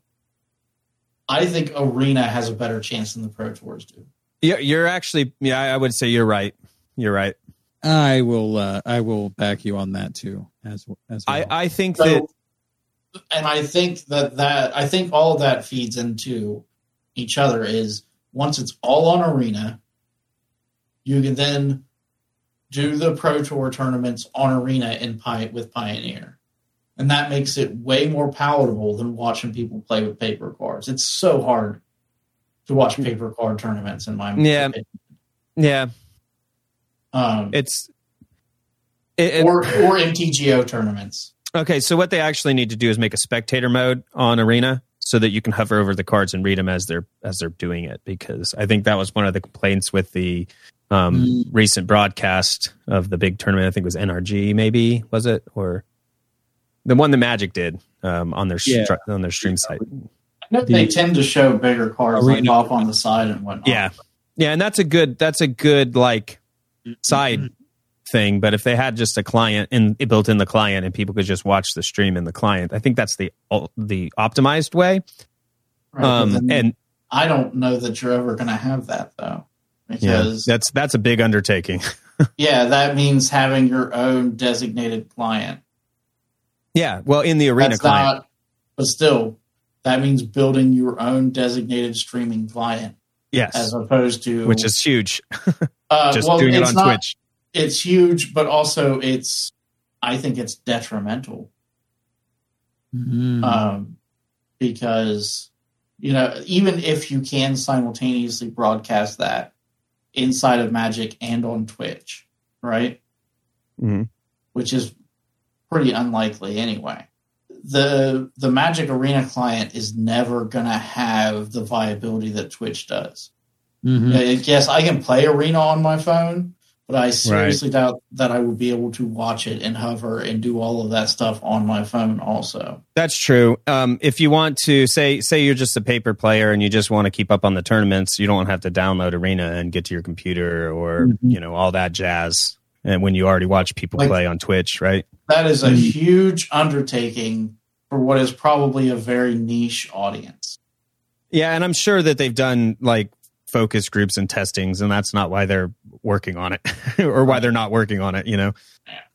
C: I think Arena has a better chance than the Pro Tours do.
B: you're, you're actually, yeah, I would say you're right. You're right.
A: I will uh I will back you on that too as as well.
B: I, I think that
C: So, and I think that that I think all of that feeds into each other. Is once it's all on Arena, you can then do the Pro Tour tournaments on Arena in Pi- with Pioneer, and that makes it way more palatable than watching people play with paper cards. It's so hard to watch paper card tournaments in my
B: Yeah.
C: opinion.
B: yeah,
C: Um,
B: it's it, it-
C: or or MTGO tournaments.
B: Okay, so what they actually need to do is make a spectator mode on Arena so that you can hover over the cards and read them as they're as they're doing it. Because I think that was one of the complaints with the um,
C: Mm.
B: recent broadcast of the big tournament. I think it was NRG, maybe was it or the one the Magic did um, on their
A: Yeah.
B: str- on their stream site.
C: I know they tend to show bigger cards like off on the side and whatnot.
B: Yeah, yeah, and that's a good that's a good like side thing. But if they had just a client and it built in the client and people could just watch the stream in the client, I think that's the the optimized way.
C: Right,
B: Um, and
C: I don't know that you're ever going to have that though,
B: yeah,
C: because
B: that's that's a big undertaking. [LAUGHS]
C: yeah, that means having your own designated client.
B: yeah, well, in the arena
C: That's
B: client,
C: not, but still, that means building your own designated streaming client
B: yes,
C: as opposed to
B: which is huge. [LAUGHS]
C: uh,
B: just
C: well,
B: doing it on
C: not-
B: Twitch.
C: It's huge, but also it's. I think it's detrimental
A: Mhm.
C: um, because you know even if you can simultaneously broadcast that inside of Magic and on Twitch, right?
B: Mhm.
C: Which is pretty unlikely anyway. The the Magic Arena client is never going to have the viability that Twitch does.
A: Mhm.
C: Uh, Yes, I can play Arena on my phone, but I seriously doubt that I would be able to watch it and hover and do all of that stuff on my phone also.
B: That's true. Um, if you want to say say you're just a paper player and you just want to keep up on the tournaments, you don't have to download Arena and get to your computer or
A: Mhm.
B: you know all that jazz. And when you already watch people
C: Like-
B: play on Twitch, right?
C: That is a
A: Mm.
C: huge undertaking for what is probably a very niche audience.
B: Yeah, and I'm sure that they've done like focus groups and testings, and that's not why they're working on it [LAUGHS] or why they're not working on it. You know,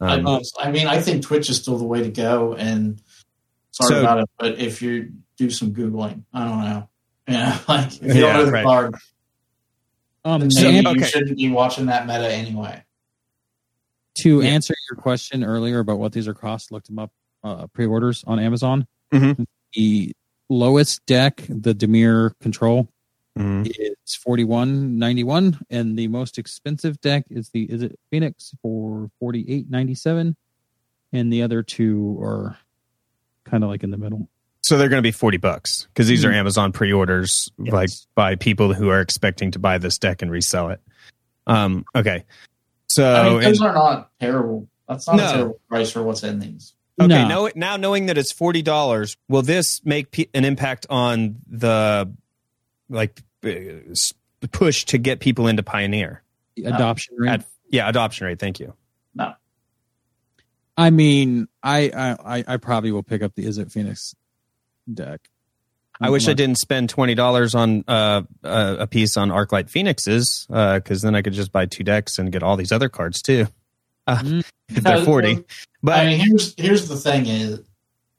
C: I,
B: Um,
C: just- I mean, I think Twitch is still the way to go. And sorry
B: So-
C: about it, but if you do some googling, I don't know. [LAUGHS] Yeah, like if you
B: Yeah,
C: don't know the
B: right.
C: card,
A: Um,
C: then
A: to,
C: maybe
A: an-
B: okay.
C: you shouldn't be watching that meta anyway.
A: to
B: Yeah.
A: answer your question earlier about what these are cost, looked them up. Uh, pre-orders on Amazon.
B: Mhm.
A: The lowest deck, the Dimir Control,
B: Mhm.
A: is forty one ninety one, and the most expensive deck is the Izzet Phoenix for forty eight ninety seven, and the other two are kind of like in the middle.
B: so they're going to be forty bucks because these are
A: Mhm.
B: Amazon pre-orders,
A: Yes.
B: like by people who are expecting to buy this deck and resell it. Um, okay, so
C: I mean,
B: and-
C: are not terrible. That's not
B: No.
C: a terrible price for what's in these.
B: Okay,
A: No.
B: know, now knowing that it's forty dollars, will this make pe- an impact on the like s- push to get people into Pioneer?
A: The adoption rate.
B: At, yeah, adoption rate. Thank you.
C: No,
A: I mean, I, I I- I probably will pick up the Izzet Phoenix deck.
B: I wish I didn't spend twenty dollars on uh, uh, a piece on Arclight Phoenixes because then I could just buy two decks and get all these other cards too. Uh, if [LAUGHS] they're
C: Uh,
B: forty, but [LAUGHS]
C: I mean, here's here's the thing is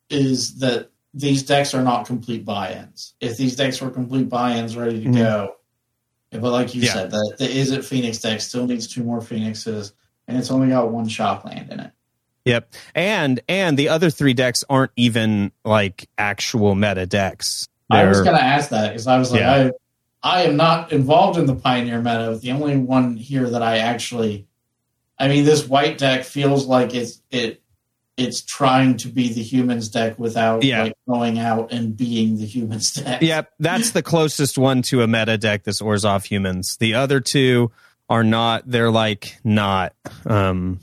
C: is that these decks are not complete buy-ins. If these decks were complete buy-ins ready to
B: Mhm.
C: go, but like you
B: Yeah.
C: said, that the Izzet Phoenix deck still needs two more Phoenixes, and it's only got one shop land in it.
B: Yep. And and the other three decks aren't even like actual meta decks.
C: I was going to ask that because I was like,
B: Yeah.
C: I I am not involved in the Pioneer meta. The only one here that I actually, I mean, this white deck feels like it's it it's trying to be the humans deck without
B: Yeah.
C: like going out and being the humans deck.
B: Yep, that's the closest one to a meta deck. This Orzhov humans. The other two are not. They're like not. Um,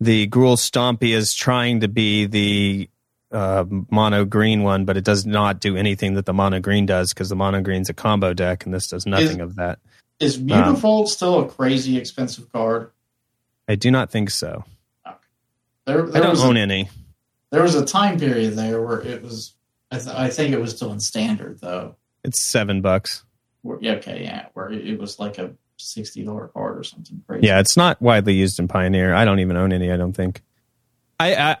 B: the Gruul Stompy is trying to be the uh, mono green one, but it does not do anything that the mono green does because the mono green's a combo deck, and this does nothing of that.
C: Is Mutavault still a crazy expensive card?
B: I do not think so.
C: There,
B: I don't own
C: a,
B: any.
C: there was a time period there where it was. I, th- I think it was still in standard though.
B: It's seven bucks.
C: Where, yeah, okay, yeah, where it, it was like a sixty dollar card or something crazy.
B: Yeah, it's not widely used in Pioneer. I don't even own any. I don't think. I, I,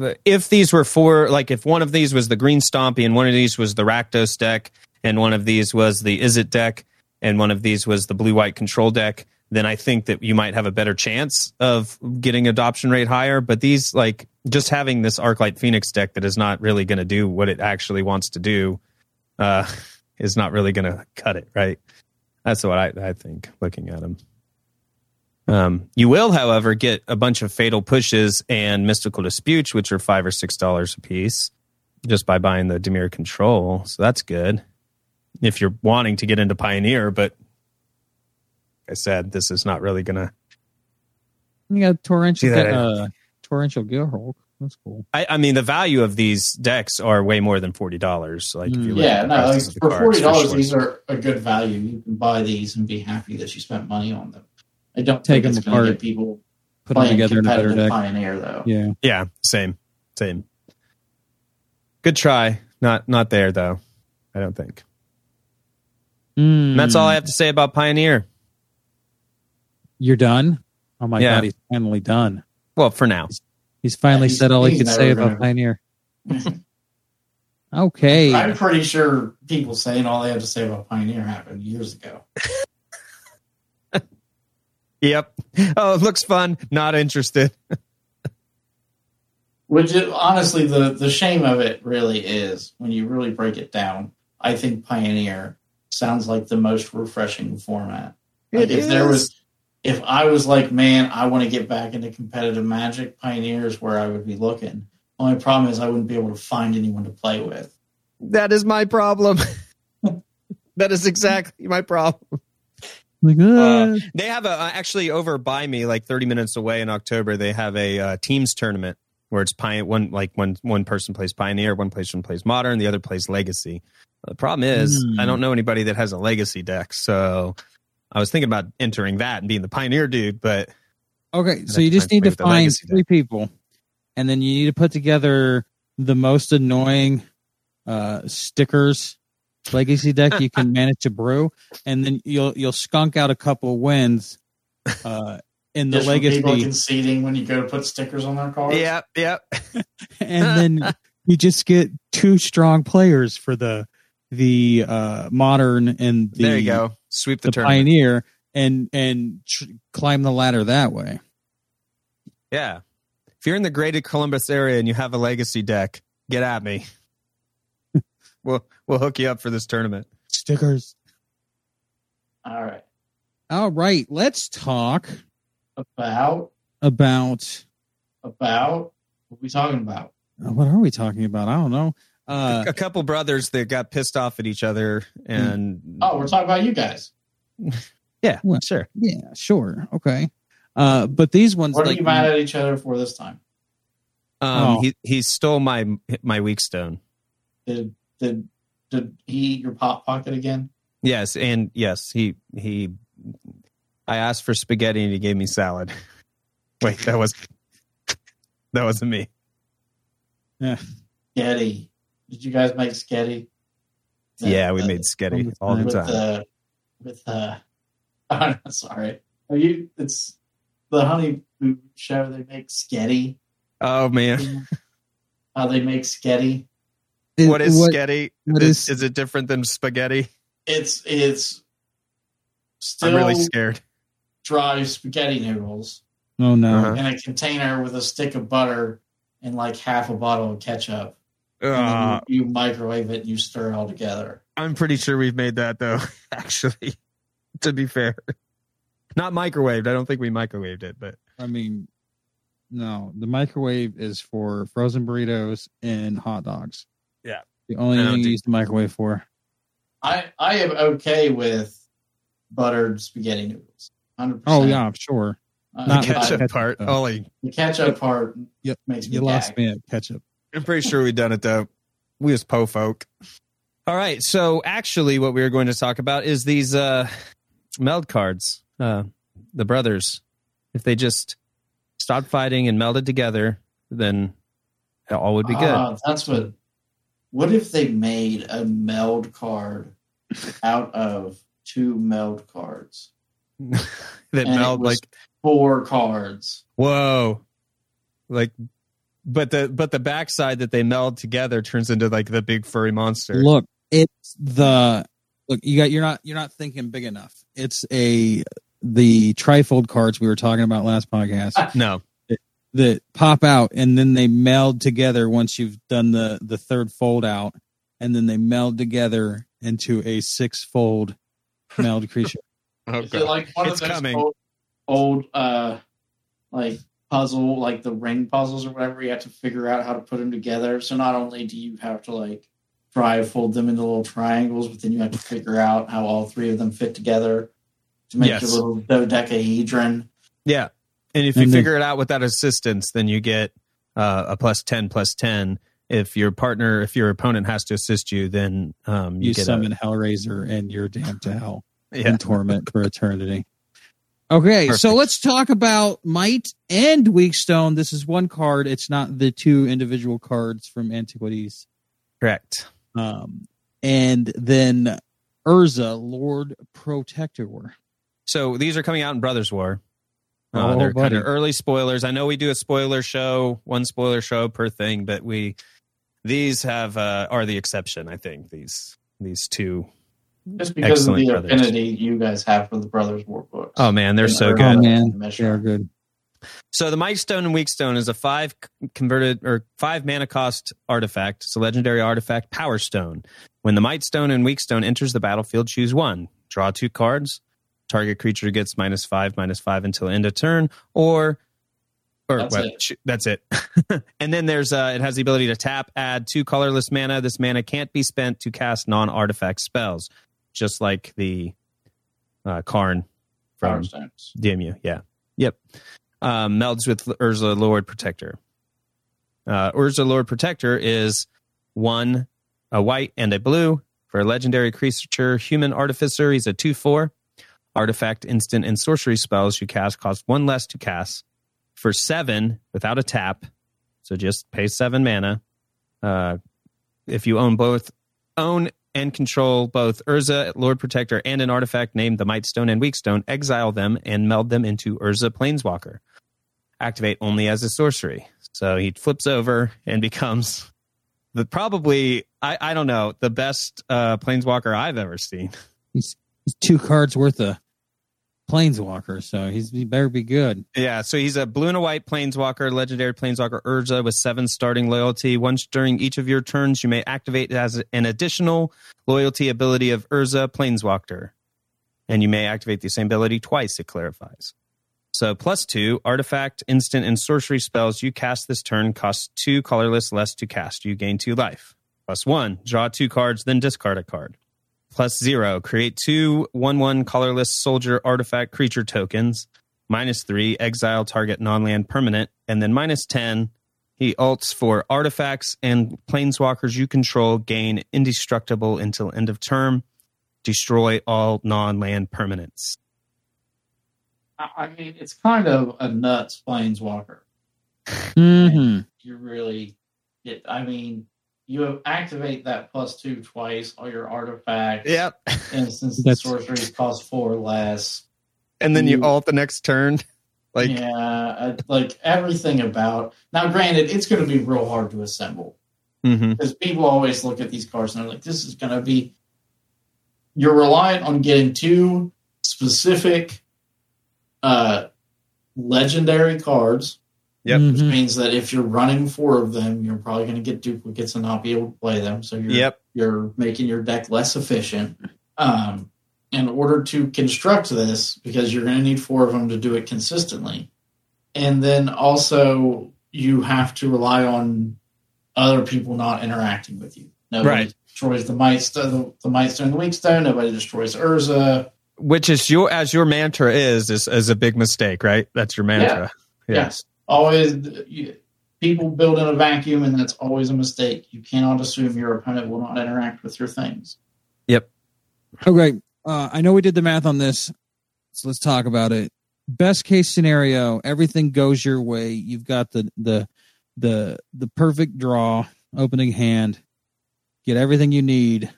B: I if these were for like if one of these was the Green Stompy and one of these was the Rakdos deck and one of these was the Izzet deck and one of these was the Blue White Control deck, then I think that you might have a better chance of getting adoption rate higher. But these like just having this Arclight Phoenix deck that is not really going to do what it actually wants to do, uh, [LAUGHS] is not really going to cut it right. That's what I, I think looking at them. Um, you will, however, get a bunch of fatal pushes and mystical disputes, which are five or six dollars a piece. just by buying the Dimir control. So that's good. If you're wanting to get into Pioneer, but I said, this is not really gonna.
A: You got torrential,
B: See that?
A: uh, torrential Gearhulk. That's cool.
B: I, I mean, the value of these decks are way more than forty dollars. Like if you look
C: Yeah,
B: at the
C: no, like
B: the
C: for
B: cards,
C: forty dollars,
B: sure.
C: these are a good value. You can buy these and be happy that you spent money on them. I don't
A: Take
C: think
A: them
C: it's to
A: apart.
C: get people
A: Put them together in a better
C: competitive
A: deck.
C: Pioneer though.
A: Yeah.
B: Yeah, same, same. Good try. Not not there though. I don't think.
A: Mm.
B: That's all I have to say about Pioneer.
A: You're done. Oh my
B: Yeah.
A: god, he's finally done.
B: Well, for now.
A: He's finally
C: he's-
A: said all he
C: he's
A: could
C: never
A: say
C: gonna-
A: about Pioneer. [LAUGHS] Okay.
C: I'm pretty sure people saying all they had to say about Pioneer happened years ago. [LAUGHS]
B: Yep. Oh, it looks fun. Not interested. [LAUGHS]
C: Which is, honestly, the the shame of it really is when you really break it down. I think Pioneer sounds like the most refreshing format. Like
B: It
C: if there
B: is.
C: was, if I was like, man, I want to get back into competitive Magic, Pioneer is where I would be looking. Only problem is I wouldn't be able to find anyone to play with.
B: That is my problem. [LAUGHS] that is exactly my problem.
A: Like,
B: Uh,
A: uh,
B: they have a uh, actually over by me, like thirty minutes away in October. They have a uh, teams tournament where it's pi- one like one one person plays Pioneer, one person plays Modern, the other plays Legacy. The problem is
A: Hmm.
B: I don't know anybody that has a Legacy deck, so I was thinking about entering that and being the Pioneer dude, but
A: okay, so you just need to find
B: legacy
A: three people, and then you need to put together the most annoying uh, stickers legacy deck you can [LAUGHS] manage to brew, and then you'll you'll skunk out a couple wins uh, in the
C: Just from people
A: legacy,
C: conceding when you go to put stickers on their cards.
B: Yep, yep. [LAUGHS]
A: and then [LAUGHS] you just get two strong players for the the uh, modern and the
B: there you go. Sweep the,
A: the pioneer and and tr- climb the ladder that way.
B: Yeah. If you're in the greater Columbus area and you have a legacy deck, get at me. [LAUGHS] we'll we'll hook you up for this tournament.
A: Stickers.
C: All right.
A: All right, let's talk
C: About
A: about
C: about what we talking about?
A: what are we talking about? I don't know. Uh,
B: a couple brothers that got pissed off at each other and
C: Oh, we're talking about you guys. [LAUGHS]
B: yeah,
A: Well,
B: sure.
A: yeah, sure, okay. Uh, but these ones,
C: What are
A: like
C: you mad at each other for this time?
B: Um
A: Oh.
B: he he stole my my weak stone.
C: Did did did he eat your pop pocket again?
B: Yes, and yes, he he I asked for spaghetti and he gave me salad. [LAUGHS] Wait, that was [LAUGHS] that wasn't me.
C: Sketty. Did you guys make Sketty? The-
B: yeah, we
C: the-
B: made spaghetti
A: the
B: all the
C: with
B: time.
C: the with the. Oh, no, sorry. Are you? It's the honey Boo show. They make Sketty.
B: oh man.
C: How uh, they make Sketty?
A: it-
B: what is
A: what-
B: spaghetti?
A: what
B: is,
A: is-
B: is it different than spaghetti?
C: It's it's still
B: I'm really scared.
C: dry spaghetti noodles
A: Oh no!
B: Uh-huh.
C: in a container with a stick of butter and like half a bottle of ketchup. And then
B: Uh,
C: you, you microwave it and you stir it all together.
B: I'm pretty sure we've made that though. [LAUGHS] Actually, to be fair, not microwaved. I don't think we microwaved it, but
A: I mean, no. The microwave is for frozen burritos and hot dogs.
B: Yeah.
A: the only thing you
B: do-
A: use the microwave for.
C: I I am okay with buttered spaghetti noodles. Hundred
A: Oh
C: percent.
A: Oh yeah, sure.
C: Uh,
A: Not
B: the ketchup
A: ketchup,
B: part.
A: though.
B: Holy,
C: the ketchup part
A: Yep,
C: makes me
A: You lost
C: gag.
A: me at ketchup.
B: I'm pretty sure we've done it though. We as po folk. All right. So actually, what we are going to talk about is these uh, meld cards. Uh, the brothers, if they just stopped fighting and melded together, then it all would be good.
C: Ah, that's what. What if they made a meld card out of two meld cards? [LAUGHS]
B: that
C: and it
B: meld
C: was-
B: like
C: Four cards.
B: whoa, like. But the but the backside that they meld together turns into like the big furry monster.
A: Look, it's the look. You got. You're not. You're not thinking big enough. It's a the trifold cards we were talking about last podcast [LAUGHS]
B: No,
A: that pop out and then they meld together once you've done the the third fold out, and then they meld together into a six fold [LAUGHS] meld creature.
B: oh,
C: Is it like one
B: It's
C: of those
B: coming.
C: old, old uh, like puzzle, like the ring puzzles or whatever. You have to figure out how to put them together. So not only do you have to like try fold them into little triangles, but then you have to figure out how all three of them fit together to make
B: Yes.
C: your little dodecahedron.
B: Yeah. And if you
A: And then-
B: figure it out without assistance, then you get uh, a plus 10 plus 10. If your partner, if your opponent has to assist you, then um, you,
A: You,
B: get
A: summon Hellraiser and you're damned to hell
B: a. [LAUGHS] Yeah.
A: in torment for eternity. Okay, so let's talk about Might and Weakstone. This is one card. It's not the two individual cards from Antiquities.
B: Correct.
A: Um, and then Urza, Lord Protector.
B: So these are coming out in Brothers War. Uh,
A: Oh,
B: they're kind of early spoilers. I know we do a spoiler show, one spoiler show per thing, but we these have uh, are the exception. I think these these two.
C: Just because
B: Excellent
C: of the
B: brothers.
C: affinity you guys have for the Brothers War books.
B: Oh man, they're
C: And
B: so
C: Urza
B: good.
A: Oh, man. They are good.
B: So the Might Stone and Weak Stone is a five converted or five mana cost artifact. It's a legendary artifact, Power Stone. When the Might Stone and Weak Stone enters the battlefield, choose one. Draw two cards. Target creature gets minus five, minus five until end of turn, or or
C: That's
B: well,
C: it.
B: ch- that's it. [LAUGHS] and then there's uh, it has the ability to tap, add two colorless mana. This mana can't be spent to cast non-artifact spells, just like the uh, Karn from DMU, yeah. Yep. Um, melds with Urza Lord Protector. Uh, Urza Lord Protector is one, a white and a blue. For a legendary creature, human artificer, he's a 2 4. Artifact, instant, and sorcery spells you cast cost one less to cast. For seven, without a tap, so just pay seven mana. Uh, if you own both, own and control both Urza, Lord Protector, and an artifact named the Might Stone and Weak Stone, exile them and meld them into Urza Planeswalker. Activate only as a sorcery. So he flips over and [LAUGHS] becomes the probably I, I don't know the best uh, Planeswalker I've ever seen.
A: He's, he's two cards worth of Planeswalker, so he's he better be good.
B: Yeah, so he's a blue and a white planeswalker, legendary planeswalker Urza with seven starting loyalty. Once during each of your turns, you may activate as an additional loyalty ability of Urza Planeswalker. And you may activate the same ability twice, it clarifies. So plus two, artifact, instant, and sorcery spells you cast this turn cost two colorless less to cast. You gain two life. Plus one, draw two cards, then discard a card. Plus zero, create two 1 1 colorless soldier artifact creature tokens minus three, exile target non land permanent, and then minus 10, he ults for artifacts and planeswalkers you control gain indestructible until end of term, destroy all non land permanents.
C: I I mean, it's kind of a nuts planeswalker.
A: Mm-hmm.
C: You really, it, I mean, you activate that plus two twice. All your artifacts,
B: Yep.
C: And since
A: That's-
C: sorceries cost four less.
B: And then you
C: You-
B: alt the next turn. [LAUGHS] Like,
C: yeah, I, like everything about. Now, granted, it's going to be real hard to assemble because people always look at these cards and they're like, "This is going to be." You're reliant on getting two specific, uh, legendary cards
B: Yep.
C: which
A: Mhm.
C: means that if you're running four of them, you're probably going to get duplicates and not be able to play them. So you're
B: Yep.
C: you're making your deck less efficient. Um, in order to construct this, because you're going to need four of them to do it consistently, and then also you have to rely on other people not interacting with you. Nobody
B: Right.
C: destroys the might stone, the, the might stone, the weak stone. Nobody destroys Urza.
B: Which is your, as your mantra is, is, is a big mistake, right? That's your mantra.
C: Yes. Always, you, people build in a vacuum, and that's always a mistake. You cannot assume your opponent will not interact with your things. Yep.
A: Okay, uh, I know we did the math on this, so let's talk about it. Best case scenario, everything goes your way. You've got the the the the perfect draw, opening hand, get everything you need.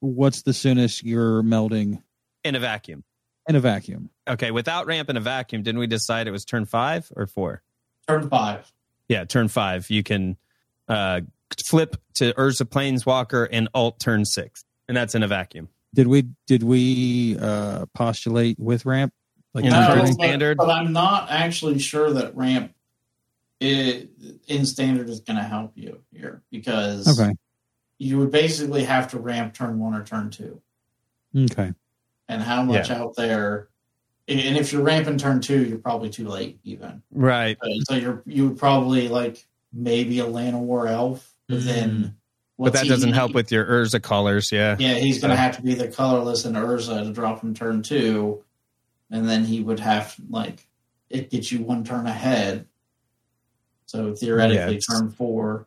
A: What's the soonest you're melding
B: In a vacuum.
A: in a vacuum?
B: Okay. Without ramp in a vacuum, didn't we decide it was turn five or four?
C: Turn five.
B: Yeah, turn five. You can uh, flip to Urza Planeswalker and alt turn six. And that's in a vacuum.
A: Did we did we uh, postulate with ramp? Like
B: In
C: No, but-
B: standard?
C: but I'm not actually sure that ramp i in standard is going to help you here because
A: Okay,
C: you would basically have to ramp turn one or turn two,
A: okay.
C: and how much
B: Yeah.
C: out there and if you're ramping turn two, you're probably too late even.
B: Right.
C: Uh, So you're you would probably like maybe a Llanowar elf, but then.
B: Mm. But that doesn't
C: he-
B: help with your Urza colors. Yeah.
C: Yeah, he's going to have to be the colorless and Urza to drop him turn two, and then he would have like it gets you one turn ahead. So theoretically,
B: Yeah,
C: turn four.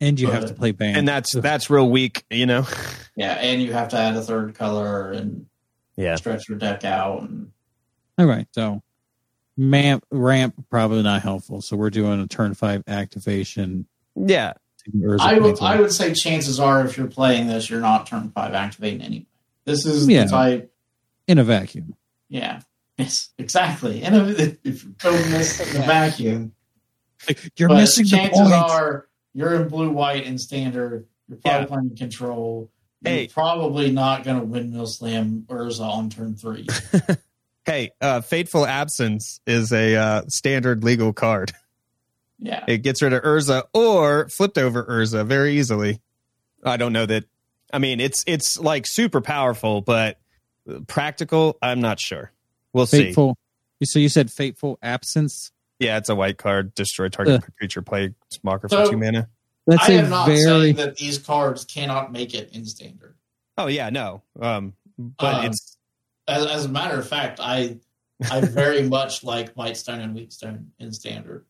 A: And you have to play band.
B: And that's that's real weak, you know. [LAUGHS]
C: Yeah, and you have to add a third color and
B: Yeah.
C: stretch your deck out. And
A: All right, so ramp ramp probably not helpful. So we're doing a turn five activation.
B: Yeah.
C: I would I would say chances are if you're playing this, you're not turn five activating anyway. This is
A: Yeah.
C: the type.
A: in a vacuum.
C: Yeah. Yes, exactly. And if, [LAUGHS] if you're doing this in the vacuum, [LAUGHS]
A: You're
C: but
A: missing the
C: chances
A: point.
C: are you're in blue white and standard. You're probably
B: Yeah.
C: playing control. You're
B: Hey.
C: probably not going to windmill slam Urza on turn three. [LAUGHS]
B: Hey, uh, Fateful Absence is a uh, standard legal card.
C: Yeah,
B: It gets rid of Urza or flipped over Urza very easily. I don't know that. I mean, it's it's like super powerful, but practical. I'm not sure. We'll see.
A: So you said fateful absence.
B: Yeah, it's a white card. Destroy target
A: Ugh.
B: creature. Play Smocker
C: So-
B: for two mana.
A: That's
C: I
A: a
C: am not
A: very
C: saying that these cards cannot make it in standard.
B: Oh yeah, no. Um, but
C: Um,
B: it's
C: As, as a matter of fact, I I very [LAUGHS] much like Mightstone and Weakstone in standard,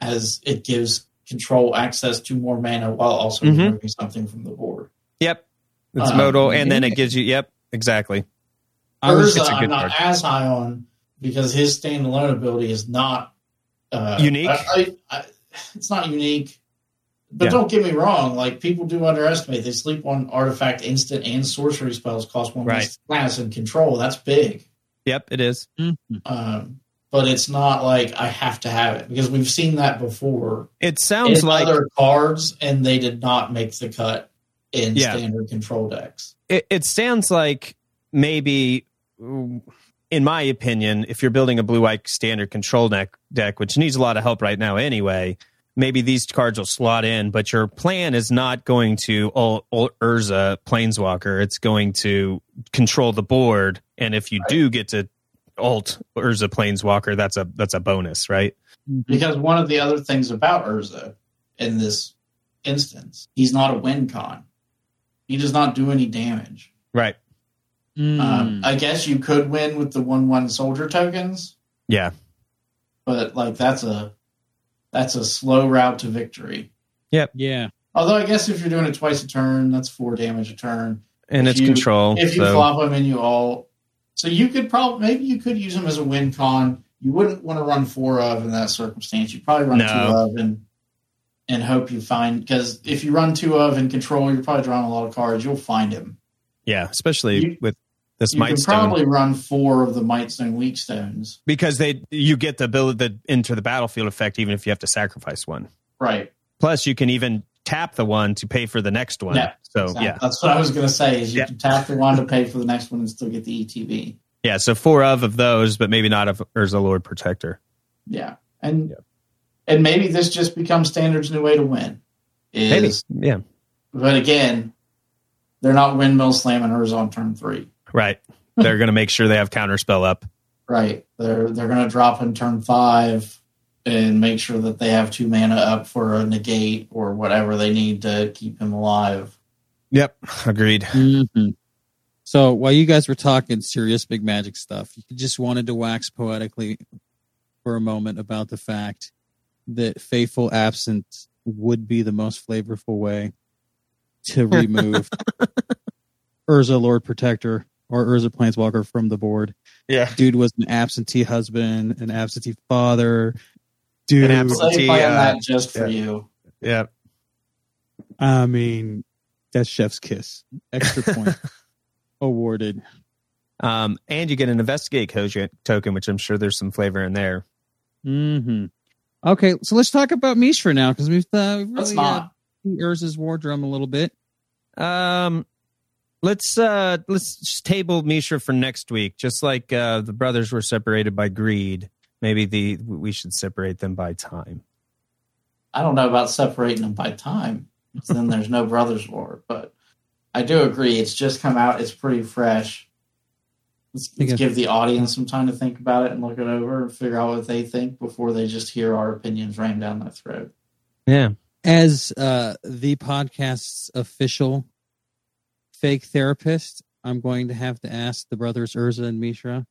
C: as it gives control access to more mana while also
B: Mhm.
C: removing something from the board.
B: yep. It's
C: Uh,
B: modal, and then it gives you. Yep, exactly.
C: Urza,
B: it's a
C: I'm not
B: card.
C: as high on because his standalone ability is not uh,
B: Unique?
C: I, I, I, it's not unique, but
B: Yeah.
C: don't get me wrong. Like people do underestimate. They sleep on artifact, instant, and sorcery spells cost one
B: Right.
C: less class and control. That's big.
B: Yep, it is.
A: Mhm.
C: Um, but it's not like I have to have it because we've seen that before
B: It sounds
C: in
B: like
C: other cards, and they did not make the cut in
B: Yeah.
C: standard control decks.
B: it, it sounds like maybe in my opinion if you're building a blue white standard control deck deck which needs a lot of help right now anyway maybe these cards will slot in but your plan is not going to ult, ult urza planeswalker. It's going to control the board. And if you do get to ult urza planeswalker that's a that's a bonus right?
C: Because one of the other things about Urza in this instance, he's not a win con. He does not do any damage.
B: right.
A: Mm.
C: Um, I guess you could win with the one one soldier tokens,
B: yeah.
C: But like that's a that's a slow route to victory. Yep.
A: Yeah.
C: Although I guess if you're doing it twice a turn, that's four damage a turn.
B: and
C: If
B: it's
C: you-
B: control
C: If you
B: so
C: flop them and you all, so you could probably maybe you could use them as a win con. You wouldn't want to run four of in that circumstance. You'd probably run
B: No.
C: two of and and hope you find because if you run two of and control, you're probably drawing a lot of cards. You'll find him.
B: yeah especially
C: You-
B: with this
C: You
B: might
C: can
B: stone
C: probably run four of the Mightstone weak stones.
B: because they you get the ability the into the battlefield effect even if you have to sacrifice one.
C: Right.
B: Plus, you can even tap the one to pay for the next one.
C: Yeah,
B: so
C: Exactly.
B: yeah,
C: That's what I was going to say. Is you
B: Yeah.
C: can tap the one to pay for the next one and still get the ETB.
B: yeah. So four of of those, but maybe not of Urza Lord Protector.
C: Yeah, and
B: Yeah.
C: and maybe this just becomes standard's new way to win.
B: Maybe yeah,
C: but again, they're not windmill slamming hers on turn three.
B: Right. They're going to make sure they have counterspell up.
C: Right. They're they're going to drop in turn five and make sure that they have two mana up for a negate or whatever they need to keep him alive.
B: Yep, agreed.
A: Mhm. So while you guys were talking serious big magic stuff, you just wanted to wax poetically for a moment about the fact that Fateful Absence would be the most flavorful way to [LAUGHS] remove Urza Lord Protector or Urza Planeswalker from the board.
B: Yeah,
A: Dude was an absentee husband, an absentee father. Dude,
B: An abs-
C: Play playing
B: uh,
C: that just for
B: yeah.
C: you.
B: yeah.
A: I mean, that's chef's kiss. Extra point [LAUGHS] awarded.
B: Um, and you get an investigate co- token, which I'm sure there's some flavor in there.
A: hmm Okay, so let's talk about Mishra now because we've, uh, we've really uh,
C: not.
A: beat Urza's war drum a little bit.
B: Um, let's uh let's just table Mishra for next week. Just like uh the brothers were separated by greed, maybe the we should separate them by time.
C: I don't know about separating them by time. then there's no Brothers War, but I do agree. It's just come out. It's pretty fresh. Let's, let's give the audience some time to think about it and look it over and figure out what they think before they just hear our opinions ram down their throat.
B: Yeah.
A: As uh, the podcast's official fake therapist, I'm going to have to ask the brothers Urza and Mishra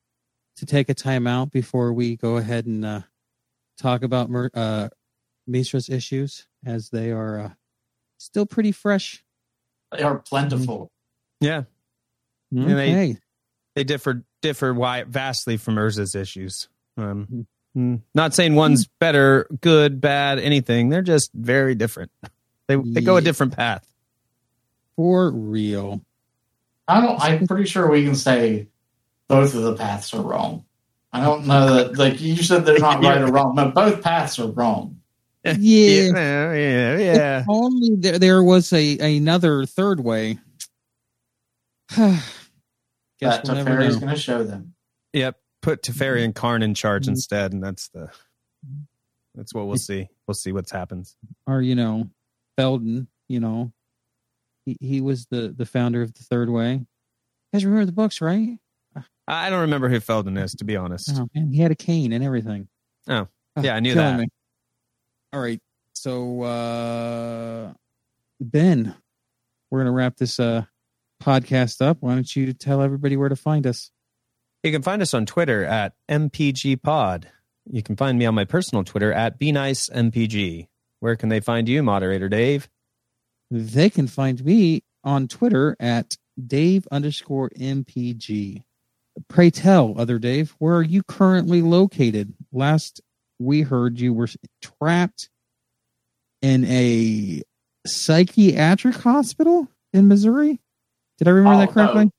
A: to take a time out before we go ahead and uh, talk about Mer- uh, Mishra's issues, as they are uh, still pretty fresh.
C: They are plentiful.
B: Yeah. they-
A: Okay.
B: They differ differ wi- vastly from Urza's issues. Um, mm, not saying one's better, good, bad, anything. They're just very different. They they go a different path.
A: For real.
C: I don't. I'm pretty sure we can say both of the paths are wrong. I don't know that. Like you said, they're not right or wrong. but both paths are wrong. [LAUGHS]
A: Yeah.
B: yeah, yeah. yeah.
A: If only there, there was a another third way. [SIGHS] Guess
C: that
A: we'll
C: Teferi's going to show them.
B: Yep. Put Teferi and Karn in charge
A: Mhm.
B: instead, and that's the that's what we'll see. We'll see what happens.
A: or you know, Feldon. You know, he he was the the founder of the Third Way. You guys remember the books, right?
B: I don't remember who Feldon is, to be honest.
A: Oh man, he had a cane and everything.
B: Oh,
A: Ah,
B: yeah, I knew
A: killing
B: that.
A: me. All right, so uh Ben, we're gonna wrap this uh podcast up. Why don't you tell everybody where to find us?
B: You can find us on Twitter at MPGPod. You can find me on my personal Twitter at BeNiceMPG. Where can they find you, moderator Dave?
A: They can find me on Twitter at Dave underscore MPG. Pray tell, other Dave, where are you currently located? Last we heard you were trapped in a psychiatric hospital in Missouri. Did I remember
C: Oh,
A: that correctly?
C: no.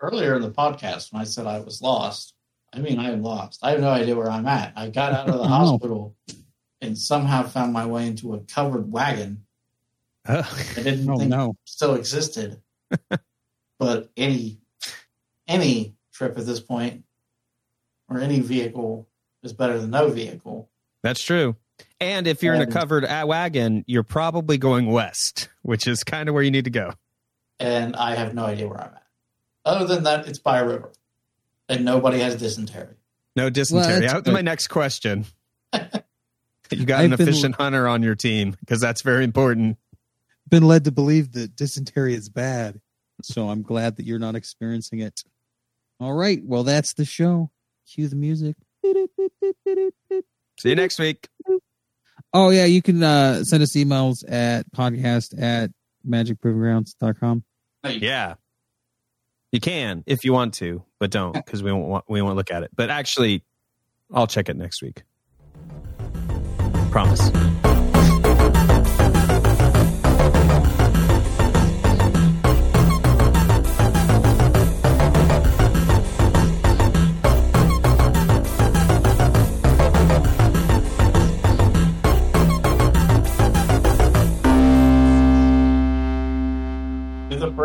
C: Earlier in the podcast, when I said I was lost, I mean I am lost. I have no idea where I'm at. I got out of the [LAUGHS]
A: Oh.
C: hospital and somehow found my way into a covered wagon. I didn't
A: Oh
C: think
A: no.
C: still existed. [LAUGHS] but any any trip at this point or any vehicle is better than no vehicle.
B: That's true. And if you're in a covered wagon, you're probably going west, which is kind of where you need to go.
C: And I have no idea where I'm at. Other than that, it's by a river. And nobody has dysentery.
B: No dysentery.
A: that's
B: Out to
A: good.
B: my next question. [LAUGHS] you got an
A: I've been-
B: efficient hunter on your team because that's very important.
A: Been led to believe that dysentery is bad. So I'm glad that you're not experiencing it. All right. Well, that's the show. Cue the music.
B: See you next week.
A: Oh yeah, you can uh, send us emails at podcast at magicprovinggrounds.com.
B: Yeah. You can if you want to, but don't because we won't want, we won't look at it. But actually, I'll check it next week. Promise.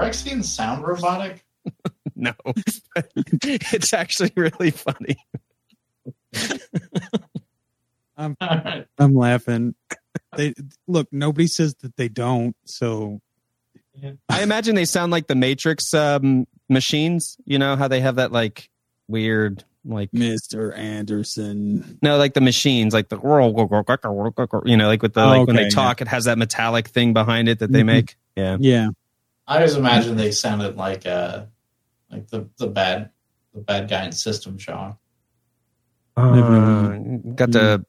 C: Do the Phyrexians sound robotic? [LAUGHS]
B: No, [LAUGHS] it's actually really funny. [LAUGHS]
C: All right.
A: I'm laughing. They look. Nobody says that they don't. So
B: I imagine they sound like the Matrix um, machines. You know how they have that like weird like
A: Mr. Anderson.
B: no like the machines like the you know like with the like when they talk it has that metallic thing behind it that they
A: Mhm.
B: make. Yeah.
A: Yeah.
C: I always imagine they sounded like uh like the, the bad the bad guy in System Shock.
B: Uh, got the.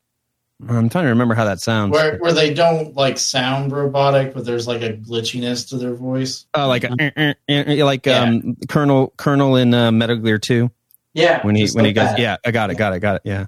B: I'm trying to remember how that sounds.
C: Where where they don't like sound robotic, but there's like a glitchiness to their voice.
B: Oh, like a, eh, eh, eh, like
C: Yeah.
B: um Colonel Colonel in uh, Metal Gear Two
C: Yeah.
B: when he
C: just
B: when he goes
C: that.
B: yeah I got it got it got it yeah